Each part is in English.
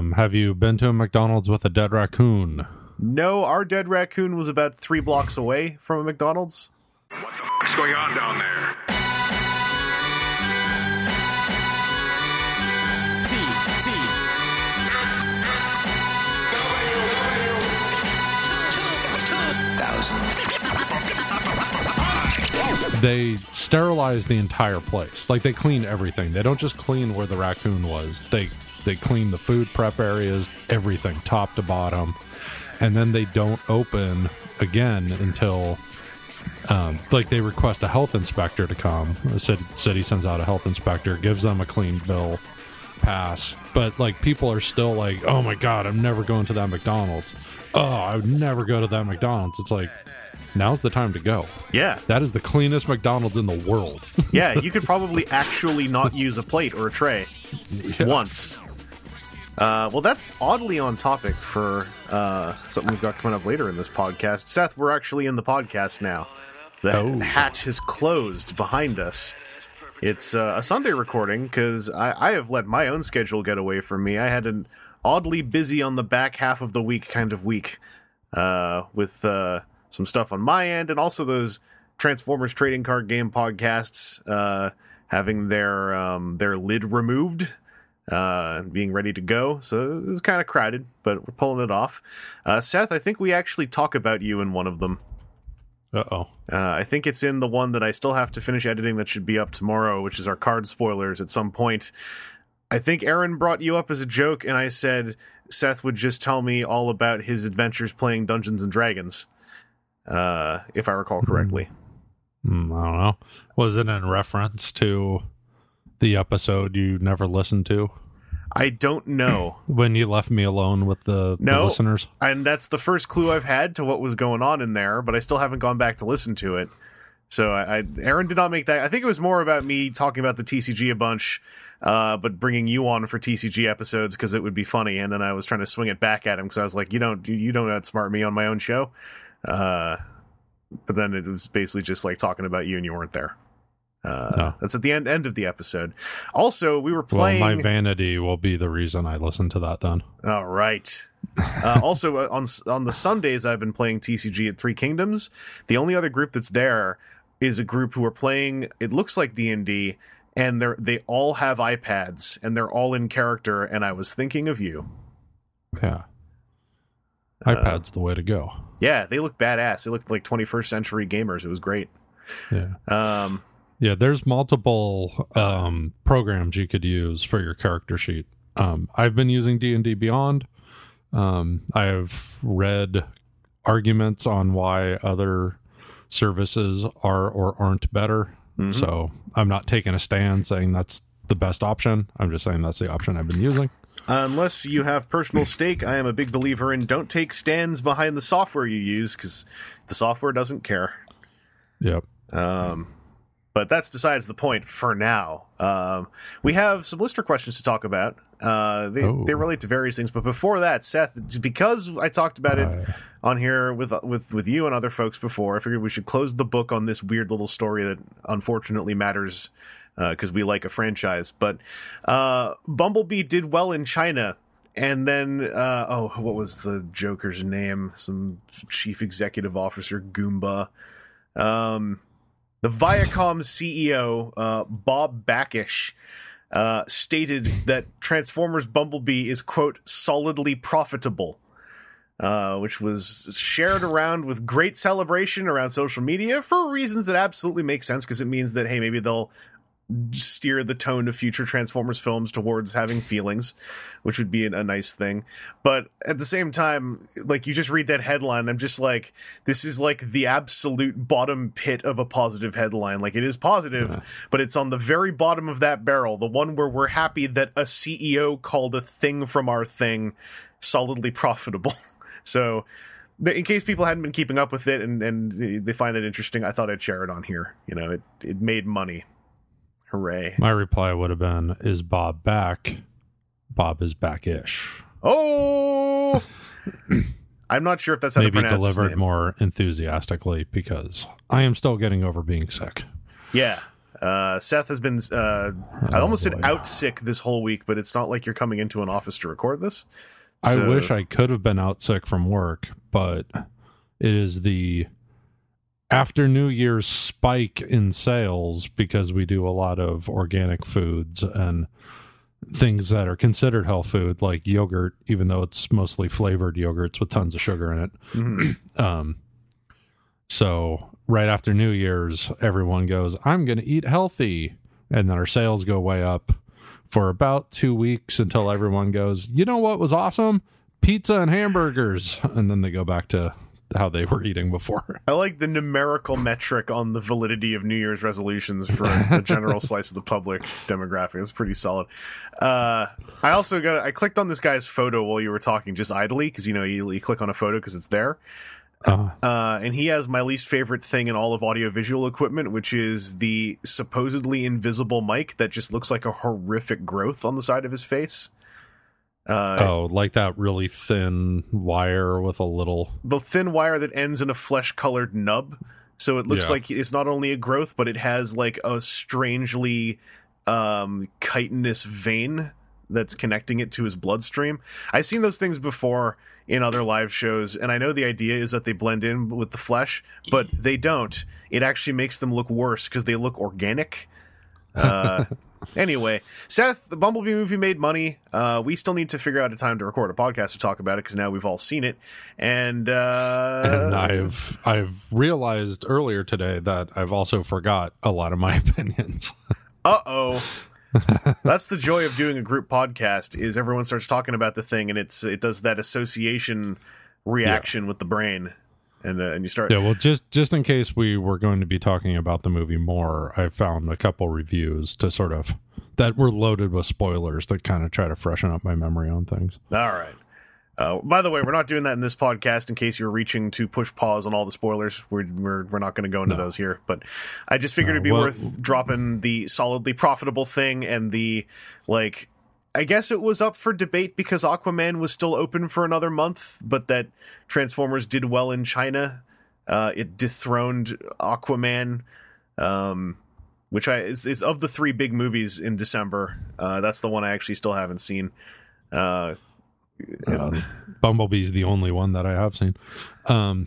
Um, have you been to a McDonald's with a dead raccoon? No, our dead raccoon was about three blocks away from a McDonald's. What the fuck's going on down there? T T thousand. They sterilize the entire place. Like they clean everything. They don't just clean where the raccoon was. They they clean the food prep areas, everything, top to bottom, and then they don't open again until. Um, like they request a health inspector to come. The city, city sends out a health inspector, gives them a clean bill, pass. But like people are still like, oh my god, I'm never going to that McDonald's. Oh, I would never go to that McDonald's. It's like now's the time to go. Yeah, That is the cleanest McDonald's in the world. yeah, you could probably actually not use a plate or a tray once. Uh, well, that's oddly on topic for uh, something we've got coming up later in this podcast. Seth, we're actually in the podcast now. The Oh. hatch has closed behind us. It's uh, a Sunday recording because I, I have let my own schedule get away from me. I had an oddly busy on the back half of the week kind of week uh, with uh, some stuff on my end and also those Transformers trading card game podcasts uh, having their um, their lid removed uh, and being ready to go. So it was kind of crowded, but we're pulling it off. Uh, Seth, I think we actually talk about you in one of them. Uh oh. Uh, I think it's in the one that I still have to finish editing that should be up tomorrow, which is our card spoilers at some point. I think Aaron brought you up as a joke, and I said Seth would just tell me all about his adventures playing Dungeons and Dragons, uh, if I recall correctly. Hmm, I don't know. Was it in reference to the episode you never listened to I don't know. when you left me alone with the, the listeners? and that's the first clue I've had to what was going on in there, but I still haven't gone back to listen to it. So I, I Aaron did not make that. I think it was more about me talking about the TCG a bunch, uh, but bringing you on for TCG episodes because it would be funny. And then I was trying to swing it back at him because I was like, you don't, you, you don't outsmart me on my own show. Uh, but then it was basically just like talking about you and you weren't there. Uh, No. That's at the end end of the episode. Also, we were Well, playing. my vanity will be the reason I listen to that then. All right. Uh, also, uh, on on the Sundays, I've been playing TCG at Three Kingdoms. The only other group that's there is a group who are playing. It looks like D and D, and they're they all have iPads and they're all in character. And I was thinking of you. Yeah. Uh, iPad's the way to go. Yeah, they look badass. They look like 21st century gamers. It was great. Yeah. Um, Yeah, there's multiple um, programs you could use for your character sheet. Um, I've been using D and D Beyond. Um, I have read arguments on why other services are or aren't better. mhm. So I'm not taking a stand saying that's the best option. I'm just saying that's the option I've been using. Unless you have personal stake, I am a big believer in don't take stands behind the software you use because the software doesn't care. Yep. Um, but that's besides the point for now. Um, we have some listener questions to talk about. Uh, they, Oh. they relate to various things, but before that, Seth, because I talked about it Uh, on here with with with you and other folks before, I figured we should close the book on this weird little story that unfortunately matters because we like a franchise. But uh, Bumblebee did well in China. And then, uh, oh, what was the Joker's name? Some chief executive officer Goomba. Um, the Viacom CEO, uh, Bob Bakish, uh, stated that Transformers Bumblebee is, quote, solidly profitable, uh, which was shared around with great celebration around social media for reasons that absolutely make sense because it means that, hey, maybe they'll steer the tone of future Transformers films towards having feelings, which would be a, nice thing. But at the same time, like you just read that headline, I'm just like, this is like the absolute bottom pit of a positive headline. Like it is positive, but it's on the very bottom of that barrel, the one where we're happy that a CEO called a thing from our thing solidly profitable. so. In case people hadn't been keeping up with it and, and they find it interesting, I thought I'd share it on here. You know, it, it made money. Hooray. My reply would have been, "Is Bob back? Bob is back-ish." Oh, I'm not sure if that's how Maybe to pronounce his delivered more enthusiastically because I am still getting over being sick. Yeah, Uh, Seth has been, uh, I Oh, almost said out sick this whole week, but it's not like you're coming into an office to record this. I wish I could have been out sick from work, but it is the after New Year's spike in sales because we do a lot of organic foods and things that are considered health food, like yogurt, even though it's mostly flavored yogurts with tons of sugar in it. Mhm. Um, so right after New Year's, everyone goes, "I'm going to eat healthy," and then our sales go way up for about two weeks until everyone goes, "You know what was awesome? Pizza and hamburgers," and then they go back to how they were eating before. I like the numerical metric on the validity of New Year's resolutions for the general slice of the public demographic. It's pretty solid. Uh, I also got I clicked on this guy's photo while you were talking, just idly, because you know you, you click on a photo because it's there. Uh, Uh, and he has my least favorite thing in all of audiovisual equipment, which is the supposedly invisible mic that just looks like a horrific growth on the side of his face. Uh, oh, like that really thin wire with a little. the thin wire that ends in a flesh colored nub. So it looks Yeah. like it's not only a growth, but it has like a strangely um, chitinous vein that's connecting it to his bloodstream. I've seen those things before in other live shows, and I know the idea is that they blend in with the flesh, but they don't. It actually makes them look worse because they look organic. Uh, anyway, Seth, the Bumblebee movie made money. Uh, we still need to figure out a time to record a podcast to talk about it because now we've all seen it. And, uh, And I've I've realized earlier today that I've also forgot a lot of my opinions. uh oh. That's the joy of doing a group podcast is everyone starts talking about the thing and it's it does that association reaction with the brain and uh, and you start Yeah, well, just just in case we were going to be talking about the movie more, I found a couple reviews to sort of that were loaded with spoilers to kind of try to freshen up my memory on things. All right. Uh, by the way, we're not doing that in this podcast in case you're reaching to push pause on all the spoilers. We're we're, we're not going to go into No. those here, but I just figured No, it'd be well- worth dropping the solidly profitable thing and the like. I guess it was up for debate because Aquaman was still open for another month, but that Transformers did well in China. Uh, it dethroned Aquaman, um, which I is, is of the three big movies in December. Uh, that's the one I actually still haven't seen. Uh, Uh, Bumblebee's the only one that I have seen. Um,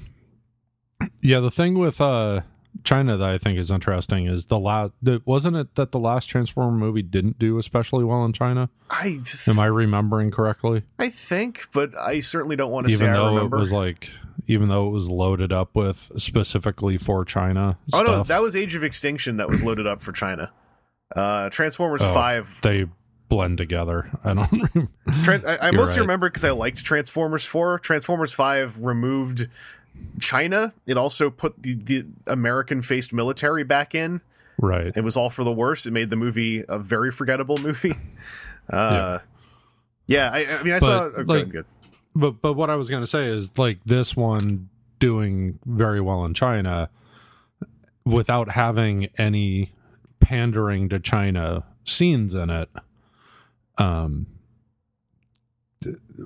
yeah, the thing with uh, China that I think is interesting is the last. Wasn't it that the last Transformer movie didn't do especially well in China? I Am I remembering correctly? I think, but I certainly don't want to say Even I though it was like, even though it was loaded up with specifically for China oh stuff. no, that was Age of Extinction that was loaded up for China. Uh, Transformers Oh, Five. they blend together. I don't. Tran- I, I mostly right. remember because I liked Transformers Four. Transformers Five removed China. It also put the, the American-faced military back in. right. It was all for the worse. It made the movie a very forgettable movie. Uh, yeah. I, I mean, I But, saw. good, like, good. But but what I was going to say is like this one doing very well in China without having any pandering to China scenes in it um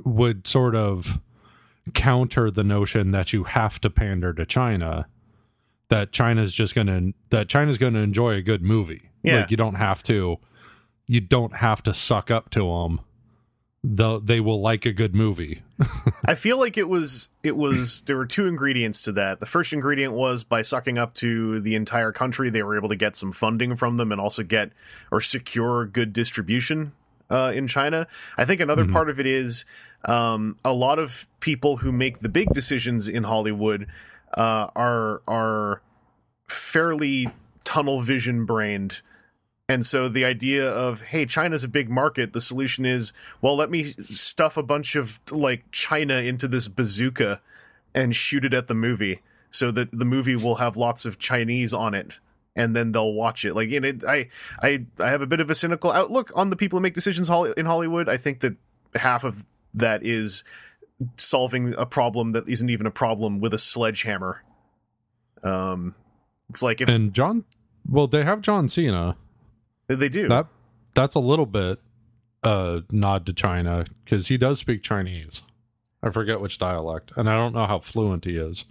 would sort of counter the notion that you have to pander to China that China's just going to that China's to enjoy a good movie. Yeah. Like you don't have to you don't have to suck up to them. Though they will like a good movie. I feel like it was it was there were two ingredients to that. The first ingredient was by sucking up to the entire country, they were able to get some funding from them and also get or secure good distribution uh, in China. I think another part of it is um, a lot of people who make the big decisions in Hollywood uh, are are fairly tunnel vision brained. And so the idea of, hey, China's a big market, the solution is, well, let me stuff a bunch of like China into this bazooka and shoot it at the movie so that the movie will have lots of Chinese on it and then they'll watch it. Like, you know, I, I, I have a bit of a cynical outlook on the people who make decisions in Hollywood. I think that half of that is solving a problem that isn't even a problem with a sledgehammer. Um, it's like if And John, well, they have John Cena. they do. That that's a little bit uh nod to China because he does speak Chinese. I forget which dialect, and I don't know how fluent he is,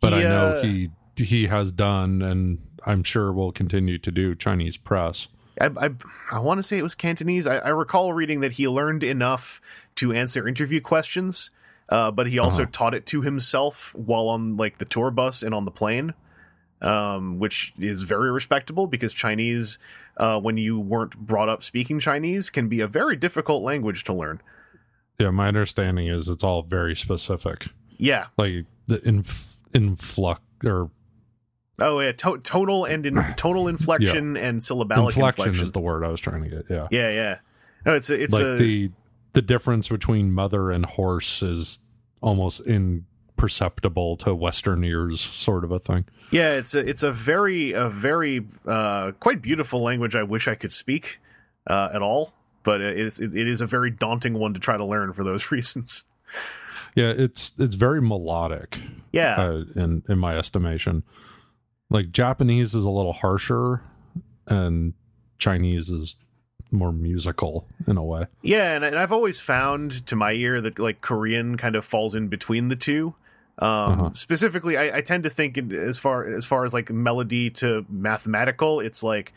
but I know he he has done, and I'm sure will continue to do Chinese press. I I, I want to say it was Cantonese. I, I recall reading that he learned enough to answer interview questions, uh, but he also Uh-huh. taught it to himself while on like the tour bus and on the plane, um, which is very respectable because Chinese, uh, when you weren't brought up speaking Chinese, can be a very difficult language to learn. Yeah, my understanding is it's all very specific, Yeah. like the inf- influx or Oh yeah. To- tonal and in- tonal inflection and syllabic inflection, inflection. is the word I was trying to get. Yeah, yeah, yeah. No, it's a, it's like a the the difference between mother and horse is almost imperceptible to Western ears, sort of a thing. Yeah, it's a it's a very a very uh, quite beautiful language. I wish I could speak uh, at all, but it is it is a very daunting one to try to learn for those reasons. Yeah, it's it's very melodic. Yeah, uh, in in my estimation. Like Japanese is a little harsher, and Chinese is more musical in a way. yeah, and, and I've always found to my ear that like Korean kind of falls in between the two. Um, Uh-huh. Specifically, I, I tend to think as far as far as like melody to mathematical, it's like.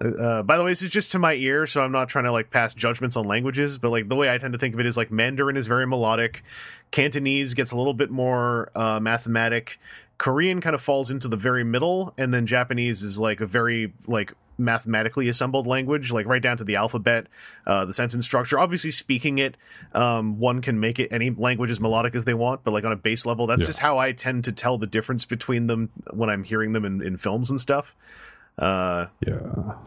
Uh, by the way, this is just to my ear, so I'm not trying to like pass judgments on languages. But like the way I tend to think of it is like Mandarin is very melodic, Cantonese gets a little bit more uh, mathematic, Korean kind of falls into the very middle, and then Japanese is like a very like mathematically assembled language, like right down to the alphabet, uh, the sentence structure. Obviously, speaking it, um, one can make it any language as melodic as they want, but like on a base level, that's Yeah. just how I tend to tell the difference between them when I'm hearing them in, in films and stuff. Uh, Yeah,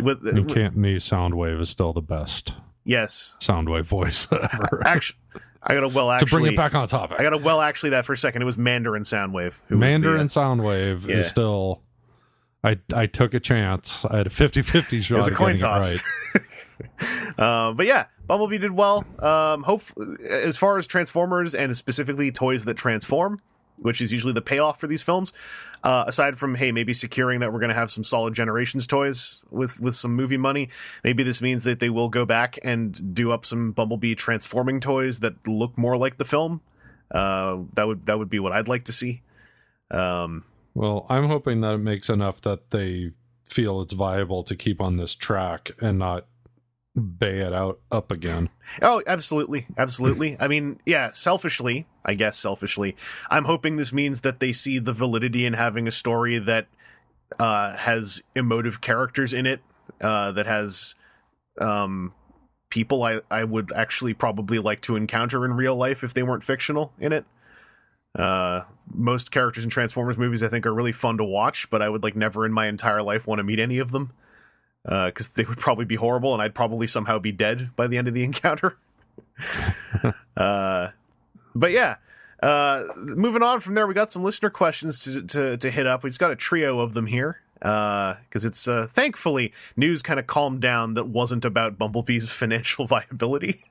with and Cantonese Soundwave is still the best yes, Soundwave voice ever. actually, I got to well to bring it back on topic, I got to well actually that for a second. It was Mandarin Soundwave. Who Mandarin was the, uh, Soundwave yeah. is still. I I took a chance. I had a 50-50 shot. was a coin toss. Right. Uh, but yeah, Bumblebee did well. Um, hope as far as Transformers and specifically toys that transform, which is usually the payoff for these films. Uh, aside from hey, maybe securing that we're going to have some solid Generations toys with with some movie money, maybe this means that they will go back and do up some Bumblebee transforming toys that look more like the film. Uh, that would that would be what I'd like to see. Um, Well, I'm hoping that it makes enough that they feel it's viable to keep on this track and not bay it out up again. Oh, absolutely. Absolutely. I mean, yeah, selfishly, I guess selfishly, I'm hoping this means that they see the validity in having a story that uh, has emotive characters in it, uh, that has um, people I, I would actually probably like to encounter in real life if they weren't fictional in it. Uh, most characters in Transformers movies I think are really fun to watch, but I would like never in my entire life want to meet any of them because they would probably be horrible, and I'd probably somehow be dead by the end of the encounter. uh, but yeah, uh, moving on from there, we got some listener questions to to, to hit up. We just got a trio of them here because it's uh, thankfully news kind of calmed down that wasn't about Bumblebee's financial viability.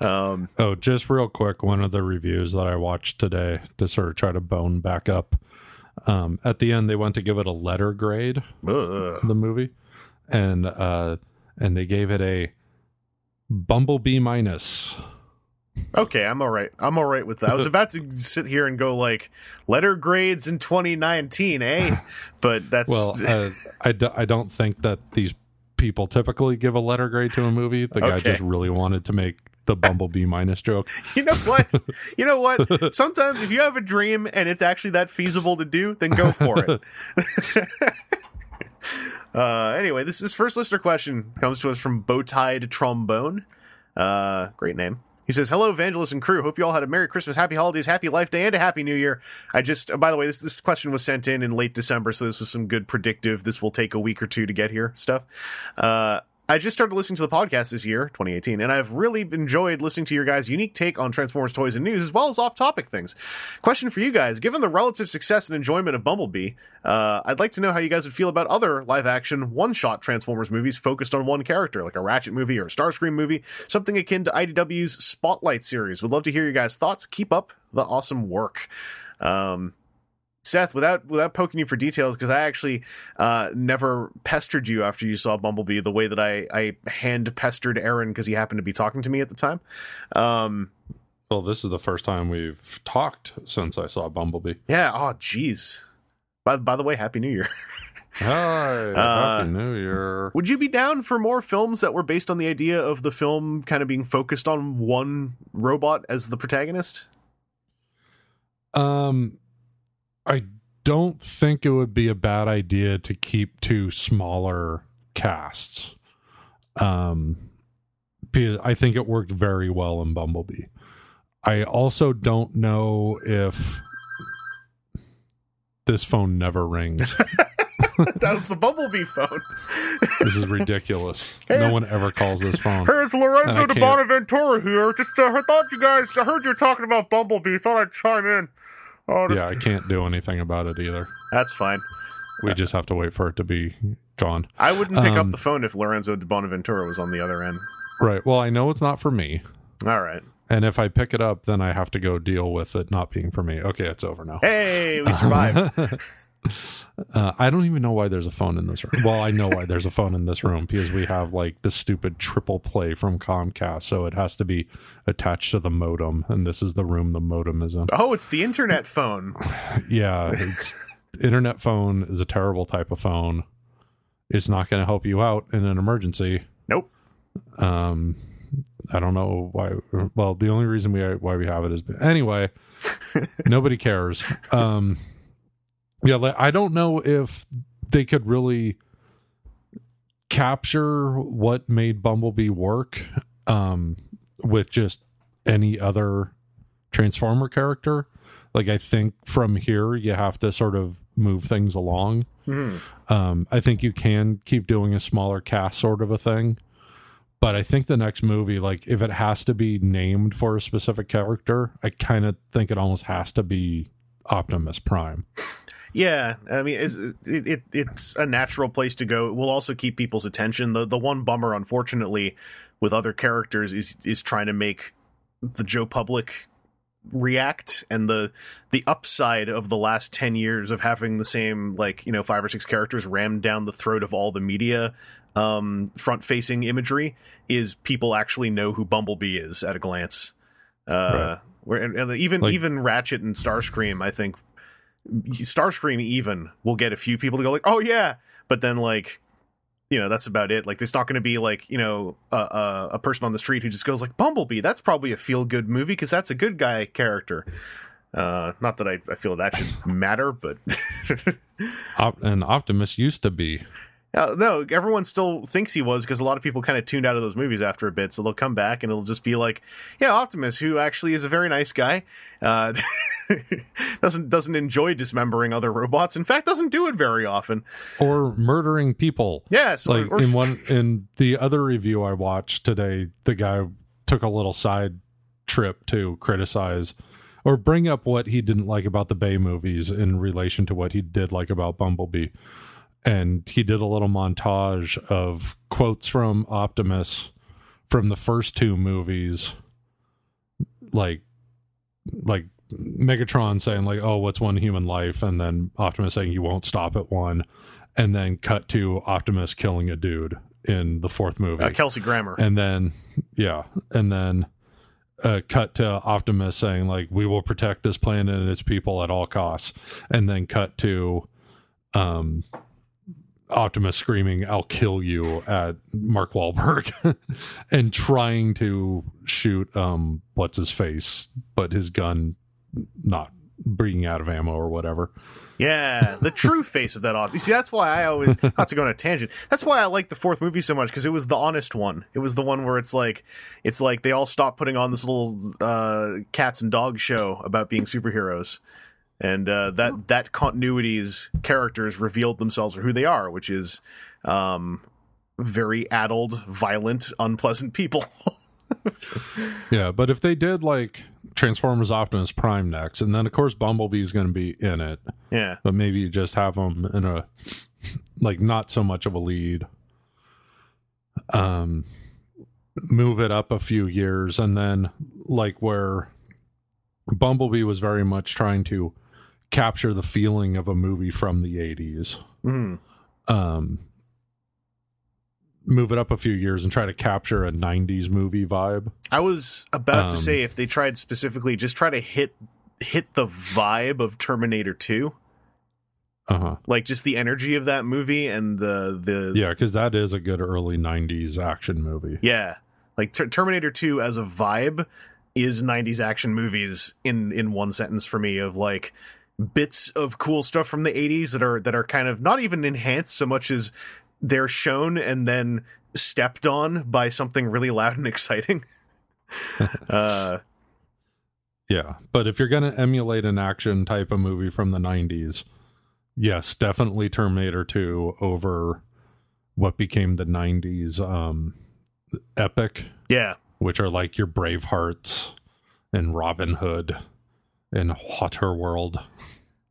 Um, Oh, just real quick, one of the reviews that I watched today to sort of try to bone back up. Um, at the end, they went to give it a letter grade, ugh. the movie, and uh, and they gave it a Bumblebee minus. Okay, I'm all right. I'm all right with that. I was about to sit here and go like letter grades in 2019, eh? But that's Well, uh, I, I don't think that these people typically give a letter grade to a movie. The guy just really wanted to make the Bumblebee minus joke. You know what? You know what? Sometimes if you have a dream and it's actually that feasible to do, then go for it. uh, anyway, this this first listener question comes to us from Bowtied Trombone. Uh, great name. He says, "Hello, Evangelist and crew. Hope you all had a Merry Christmas, Happy Holidays, Happy Life Day, and a Happy New Year. I just, by the way, this this question was sent in in late December, so this was some good predictive. This will take a week or two to get here stuff. Uh, I just started listening to the podcast this year, 2018, and I've really enjoyed listening to your guys' unique take on Transformers toys and news, as well as off-topic things. Question for you guys: Given the relative success and enjoyment of Bumblebee, uh, I'd like to know how you guys would feel about other live-action one-shot Transformers movies focused on one character, like a Ratchet movie or a Starscream movie, something akin to IDW's Spotlight series. Would love to hear your guys' thoughts. Keep up the awesome work. Um, Seth, without without poking you for details, because I actually uh, never pestered you after you saw Bumblebee the way that I, I hand pestered Aaron because he happened to be talking to me at the time. Um, Well, this is the first time we've talked since I saw Bumblebee. yeah. Oh, jeez. By by the way, Happy New Year. Hi, Uh, Happy New Year. Would you be down for more films that were based on the idea of the film kind of being focused on one robot as the protagonist? Um, I don't think it would be a bad idea to keep two smaller casts. Um, I think it worked very well in Bumblebee. I also don't know if this phone never rings. that was the Bumblebee phone. this is ridiculous. Hey, no one ever calls this phone. Hey, it's Lorenzo di Bonaventura here. Just uh, I thought you guys, I heard you talking about Bumblebee. Thought I'd chime in. Oh, Yeah, I can't do anything about it either. that's fine. We just have to wait for it to be gone. I wouldn't pick Um, up the phone if Lorenzo di Bonaventura was on the other end. Right. Well, I know it's not for me. All right. And if I pick it up, then I have to go deal with it not being for me. Okay, it's over now. Hey, we survived. Uh, I don't even know why there's a phone in this room. Well, I know why there's a phone in this room because we have like the stupid triple play from Comcast, so it has to be attached to the modem, and this is the room the modem is in. oh, it's the internet phone. Yeah, it's internet phone is a terrible type of phone. It's not going to help you out in an emergency. Nope. Um, I don't know why. Well, the only reason we why we have it is anyway. nobody cares. Um, yeah, like, I don't know if they could really capture what made Bumblebee work um, with just any other Transformer character. Like I think from here you have to sort of move things along. Mhm. Um, I think you can keep doing a smaller cast sort of a thing. But I think the next movie, like if it has to be named for a specific character, I kind of think it almost has to be Optimus Prime. Yeah, I mean, it's, it, it it's a natural place to go. It will also keep people's attention. The the one bummer, unfortunately, with other characters is is trying to make the Joe public react and the the upside of the last 10 years of having the same like you know five or six characters rammed down the throat of all the media um front facing imagery is people actually know who bumblebee is at a glance uh Right. where and, and even Like- even ratchet and starscream i think starscream even will get a few people to go like oh yeah. But then like you know that's about it. Like there's not going to be like you know a, a, a person on the street who just goes like bumblebee that's probably a feel good movie because that's a good guy character. Uh not that I, I feel that should matter but Op- and Optimus used to be. Uh, no, everyone still thinks he was because a lot of people kind of tuned out of those movies after a bit. So they'll come back and it'll just be like, yeah, Optimus, who actually is a very nice guy, uh, doesn't doesn't enjoy dismembering other robots. In fact, doesn't do it very often. or murdering people. Yes, or- like or- in one in the other review I watched today, the guy took a little side trip to criticize or bring up what he didn't like about the Bay movies in relation to what he did like about Bumblebee. And he did a little montage of quotes from Optimus from the first two movies, like like Megatron saying like, "Oh, what's one human life?" and then Optimus saying, "You won't stop at one," and then cut to Optimus killing a dude in the fourth movie, uh, Kelsey Grammer. and then yeah, and then uh, cut to Optimus saying like, "We will protect this planet and its people at all costs," and then cut to um Optimus screaming, "I'll kill you!" at Mark Wahlberg, and trying to shoot um what's his face, but his gun not bringing out of ammo or whatever. Yeah, the true face of that Optimus. You see, that's why I always not to go on a tangent. That's why I like the fourth movie so much because it was the honest one. It was the one where it's like, it's like they all stopped putting on this little uh, cats and dogs show about being superheroes, and uh, that that continuity's characters revealed themselves for who they are, which is um, very addled, violent, unpleasant people. Yeah, but if they did like Transformers Optimus Prime next, and then of course Bumblebee's going to be in it, yeah, but maybe you just have him in a like not so much of a lead. Um, move it up a few years, and then like where Bumblebee was very much trying to capture the feeling of a movie from the '80s. Mhm. Um, move it up a few years and try to capture a '90s movie vibe. I was about to Um, say if they tried specifically, just try to hit hit the vibe of Terminator Two. Uh-huh. Like just the energy of that movie and the the Yeah, cuz that is a good early 90s action movie. Yeah. Like Ter- Terminator 2 as a vibe is 90s action movies in in one sentence for me of like bits of cool stuff from the 80s that are that are kind of not even enhanced so much as they're shown and then stepped on by something really loud and exciting. uh Yeah, but if you're going to emulate an action type of movie from the 90s, yes, definitely Terminator 2 over what became the 90s um epic, yeah. which are like your Bravehearts and Robin Hood and Water World.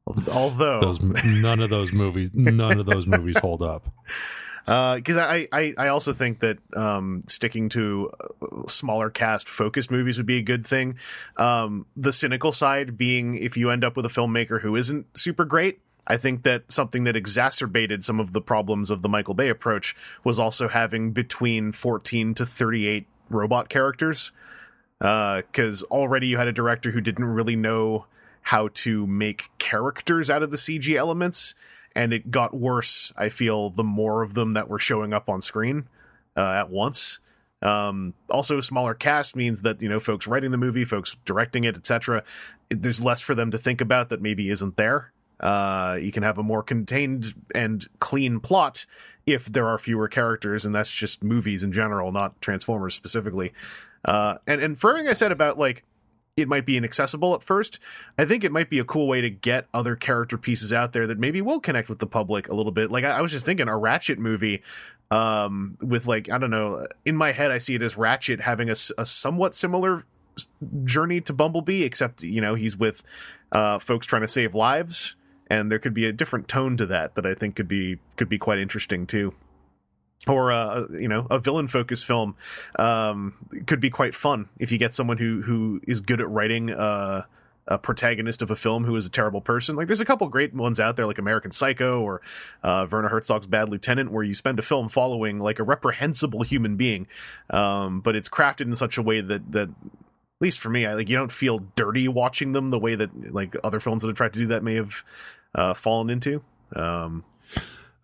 Although Those none of those movies none of those movies hold up. because I, I I also think that um, sticking to uh, smaller cast focused movies would be a good thing. Um, the cynical side being if you end up with a filmmaker who isn't super great. I think that something that exacerbated some of the problems of the Michael Bay approach was also having between 14 to 38 robot characters. Because already you had a director who didn't really know how to make characters out of the CG elements, and it got worse. I feel the more of them that were showing up on screen uh, at once. Um, also, smaller cast means that you know folks writing the movie, folks directing it, etc. There's less for them to think about that maybe isn't there. Uh, you can have a more contained and clean plot if there are fewer characters, and that's just movies in general, not Transformers specifically. Uh, and and for everything I said about like it might be inaccessible at first. I think it might be a cool way to get other character pieces out there that maybe will connect with the public a little bit. Like I, I was just thinking a Ratchet movie um with like I don't know, in my head I see it as Ratchet having a somewhat similar journey to Bumblebee except you know he's with uh folks trying to save lives and there could be a different tone to that that I think could be could be quite interesting too or uh, you know a villain focused film um, could be quite fun if you get someone who who is good at writing uh, a protagonist of a film who is a terrible person. Like there's a couple great ones out there, like American Psycho or uh, Werner Herzog's Bad Lieutenant, where you spend a film following like a reprehensible human being, um, but it's crafted in such a way that that. At least for me, I like you don't feel dirty watching them the way that like other films that have tried to do that may have uh, fallen into. Um,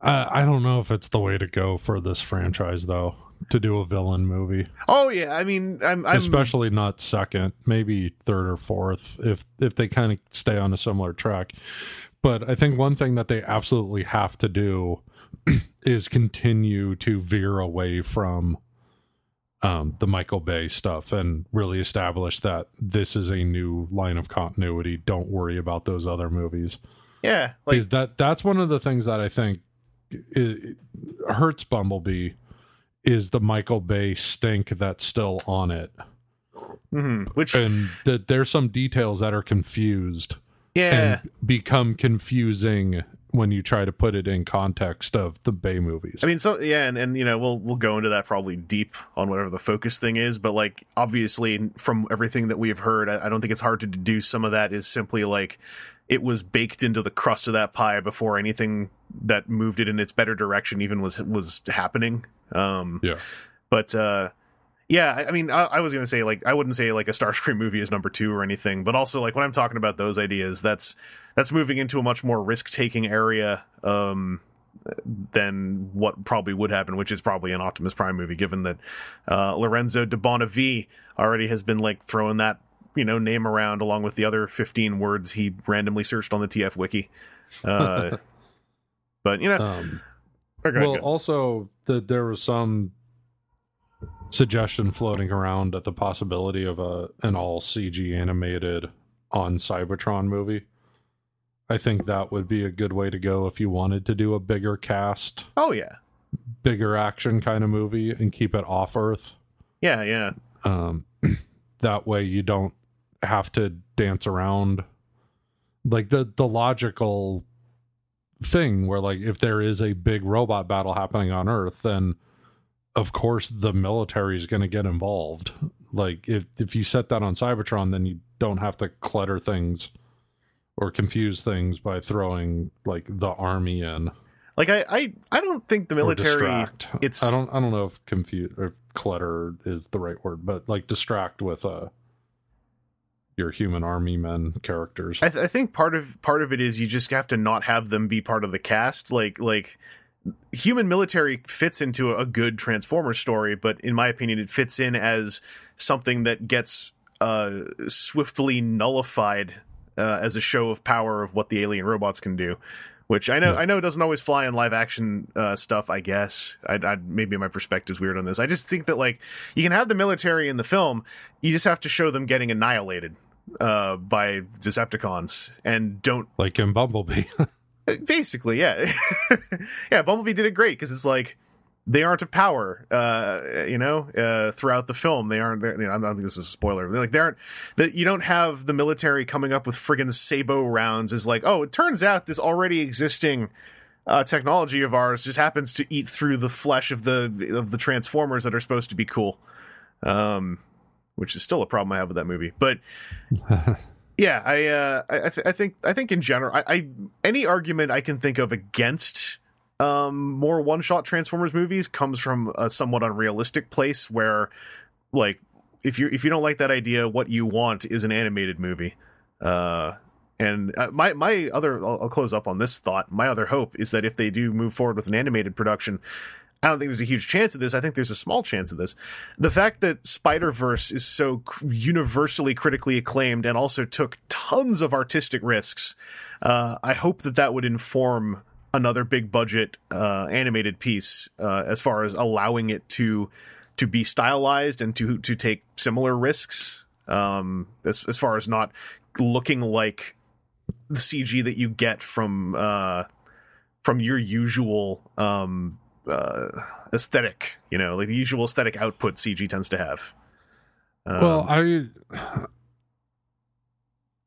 I, I don't know if it's the way to go for this franchise though to do a villain movie. oh yeah, I mean, I'm, I'm especially not second, maybe third or fourth if if they kind of stay on a similar track. But I think one thing that they absolutely have to do is continue to veer away from um, the Michael Bay stuff and really establish that this is a new line of continuity. Don't worry about those other movies yeah, like that that's one of the things that I think it, hurts Bumblebee is the Michael Bay stink that's still on it, mhm, which and that there's some details that are confused yeah, and become confusing when you try to put it in context of the Bay movies. I mean, so yeah, and, and you know, we'll we'll go into that probably deep on whatever the focus thing is, but like obviously from everything that we have heard, I, I don't think it's hard to deduce some of that is simply like it was baked into the crust of that pie before anything that moved it in its better direction even was was happening. Um, yeah, but uh yeah i mean I, I was gonna say like i wouldn't say like a starscream movie is number two or anything but also like when i'm talking about those ideas that's that's moving into a much more risk-taking area um than what probably would happen which is probably an optimus prime movie given that uh lorenzo de bonavi already has been like throwing that you know name around along with the other 15 words he randomly searched on the tf wiki uh but you know um, okay, well, good. also that there was some suggestion floating around at the possibility of a an all CG animated on Cybertron movie. I think that would be a good way to go if you wanted to do a bigger cast, oh yeah bigger action kind of movie and keep it off Earth. yeah yeah Um, that way you don't have to dance around like the the logical thing where like if there is a big robot battle happening on earth then of course the military is going to get involved like if if you set that on cybertron then you don't have to clutter things or confuse things by throwing like the army in Like I, I, I don't think the military. distract. It's i don't i don't know if confuse or clutter is the right word but like distract with uh your human army men characters. I, th- I think part of part of it is you just have to not have them be part of the cast. Like like human military fits into a good Transformer story, but in my opinion, it fits in as something that gets uh, swiftly nullified uh, as a show of power of what the alien robots can do. Which I know, Yeah. I know, doesn't always fly in live action uh, stuff. I guess I, I maybe my perspective's weird on this. I just think that like you can have the military in the film, you just have to show them getting annihilated uh, by Decepticons, and don't like in Bumblebee. basically yeah yeah bumblebee did it great because it's like they aren't a power uh you know uh throughout the film. They aren't you know, i don't think this is a spoiler. They're like they aren't that you don't have the military coming up with friggin sabot rounds is like oh it turns out this already existing uh, technology of ours just happens to eat through the flesh of the of the transformers that are supposed to be cool. Um which is still a problem i have with that movie. But yeah i uh i I, th- I think i think in general I, I any argument i can think of against um more one shot transformers movies comes from a somewhat unrealistic place where like if you if you don't like that idea what you want is an animated movie uh and uh, my my other I'll, I'll close up on this thought my other hope is that if they do move forward with an animated production I don't think there's a huge chance of this. I think there's a small chance of this. The fact that Spider Verse is so universally critically acclaimed and also took tons of artistic risks, uh, I hope that that would inform another big budget uh, animated piece uh, as far as allowing it to to be stylized and to to take similar risks. Um, as as far as not looking like the CG that you get from uh, from your usual um, uh, aesthetic, you know, like the usual aesthetic output CG tends to have. Um, well, I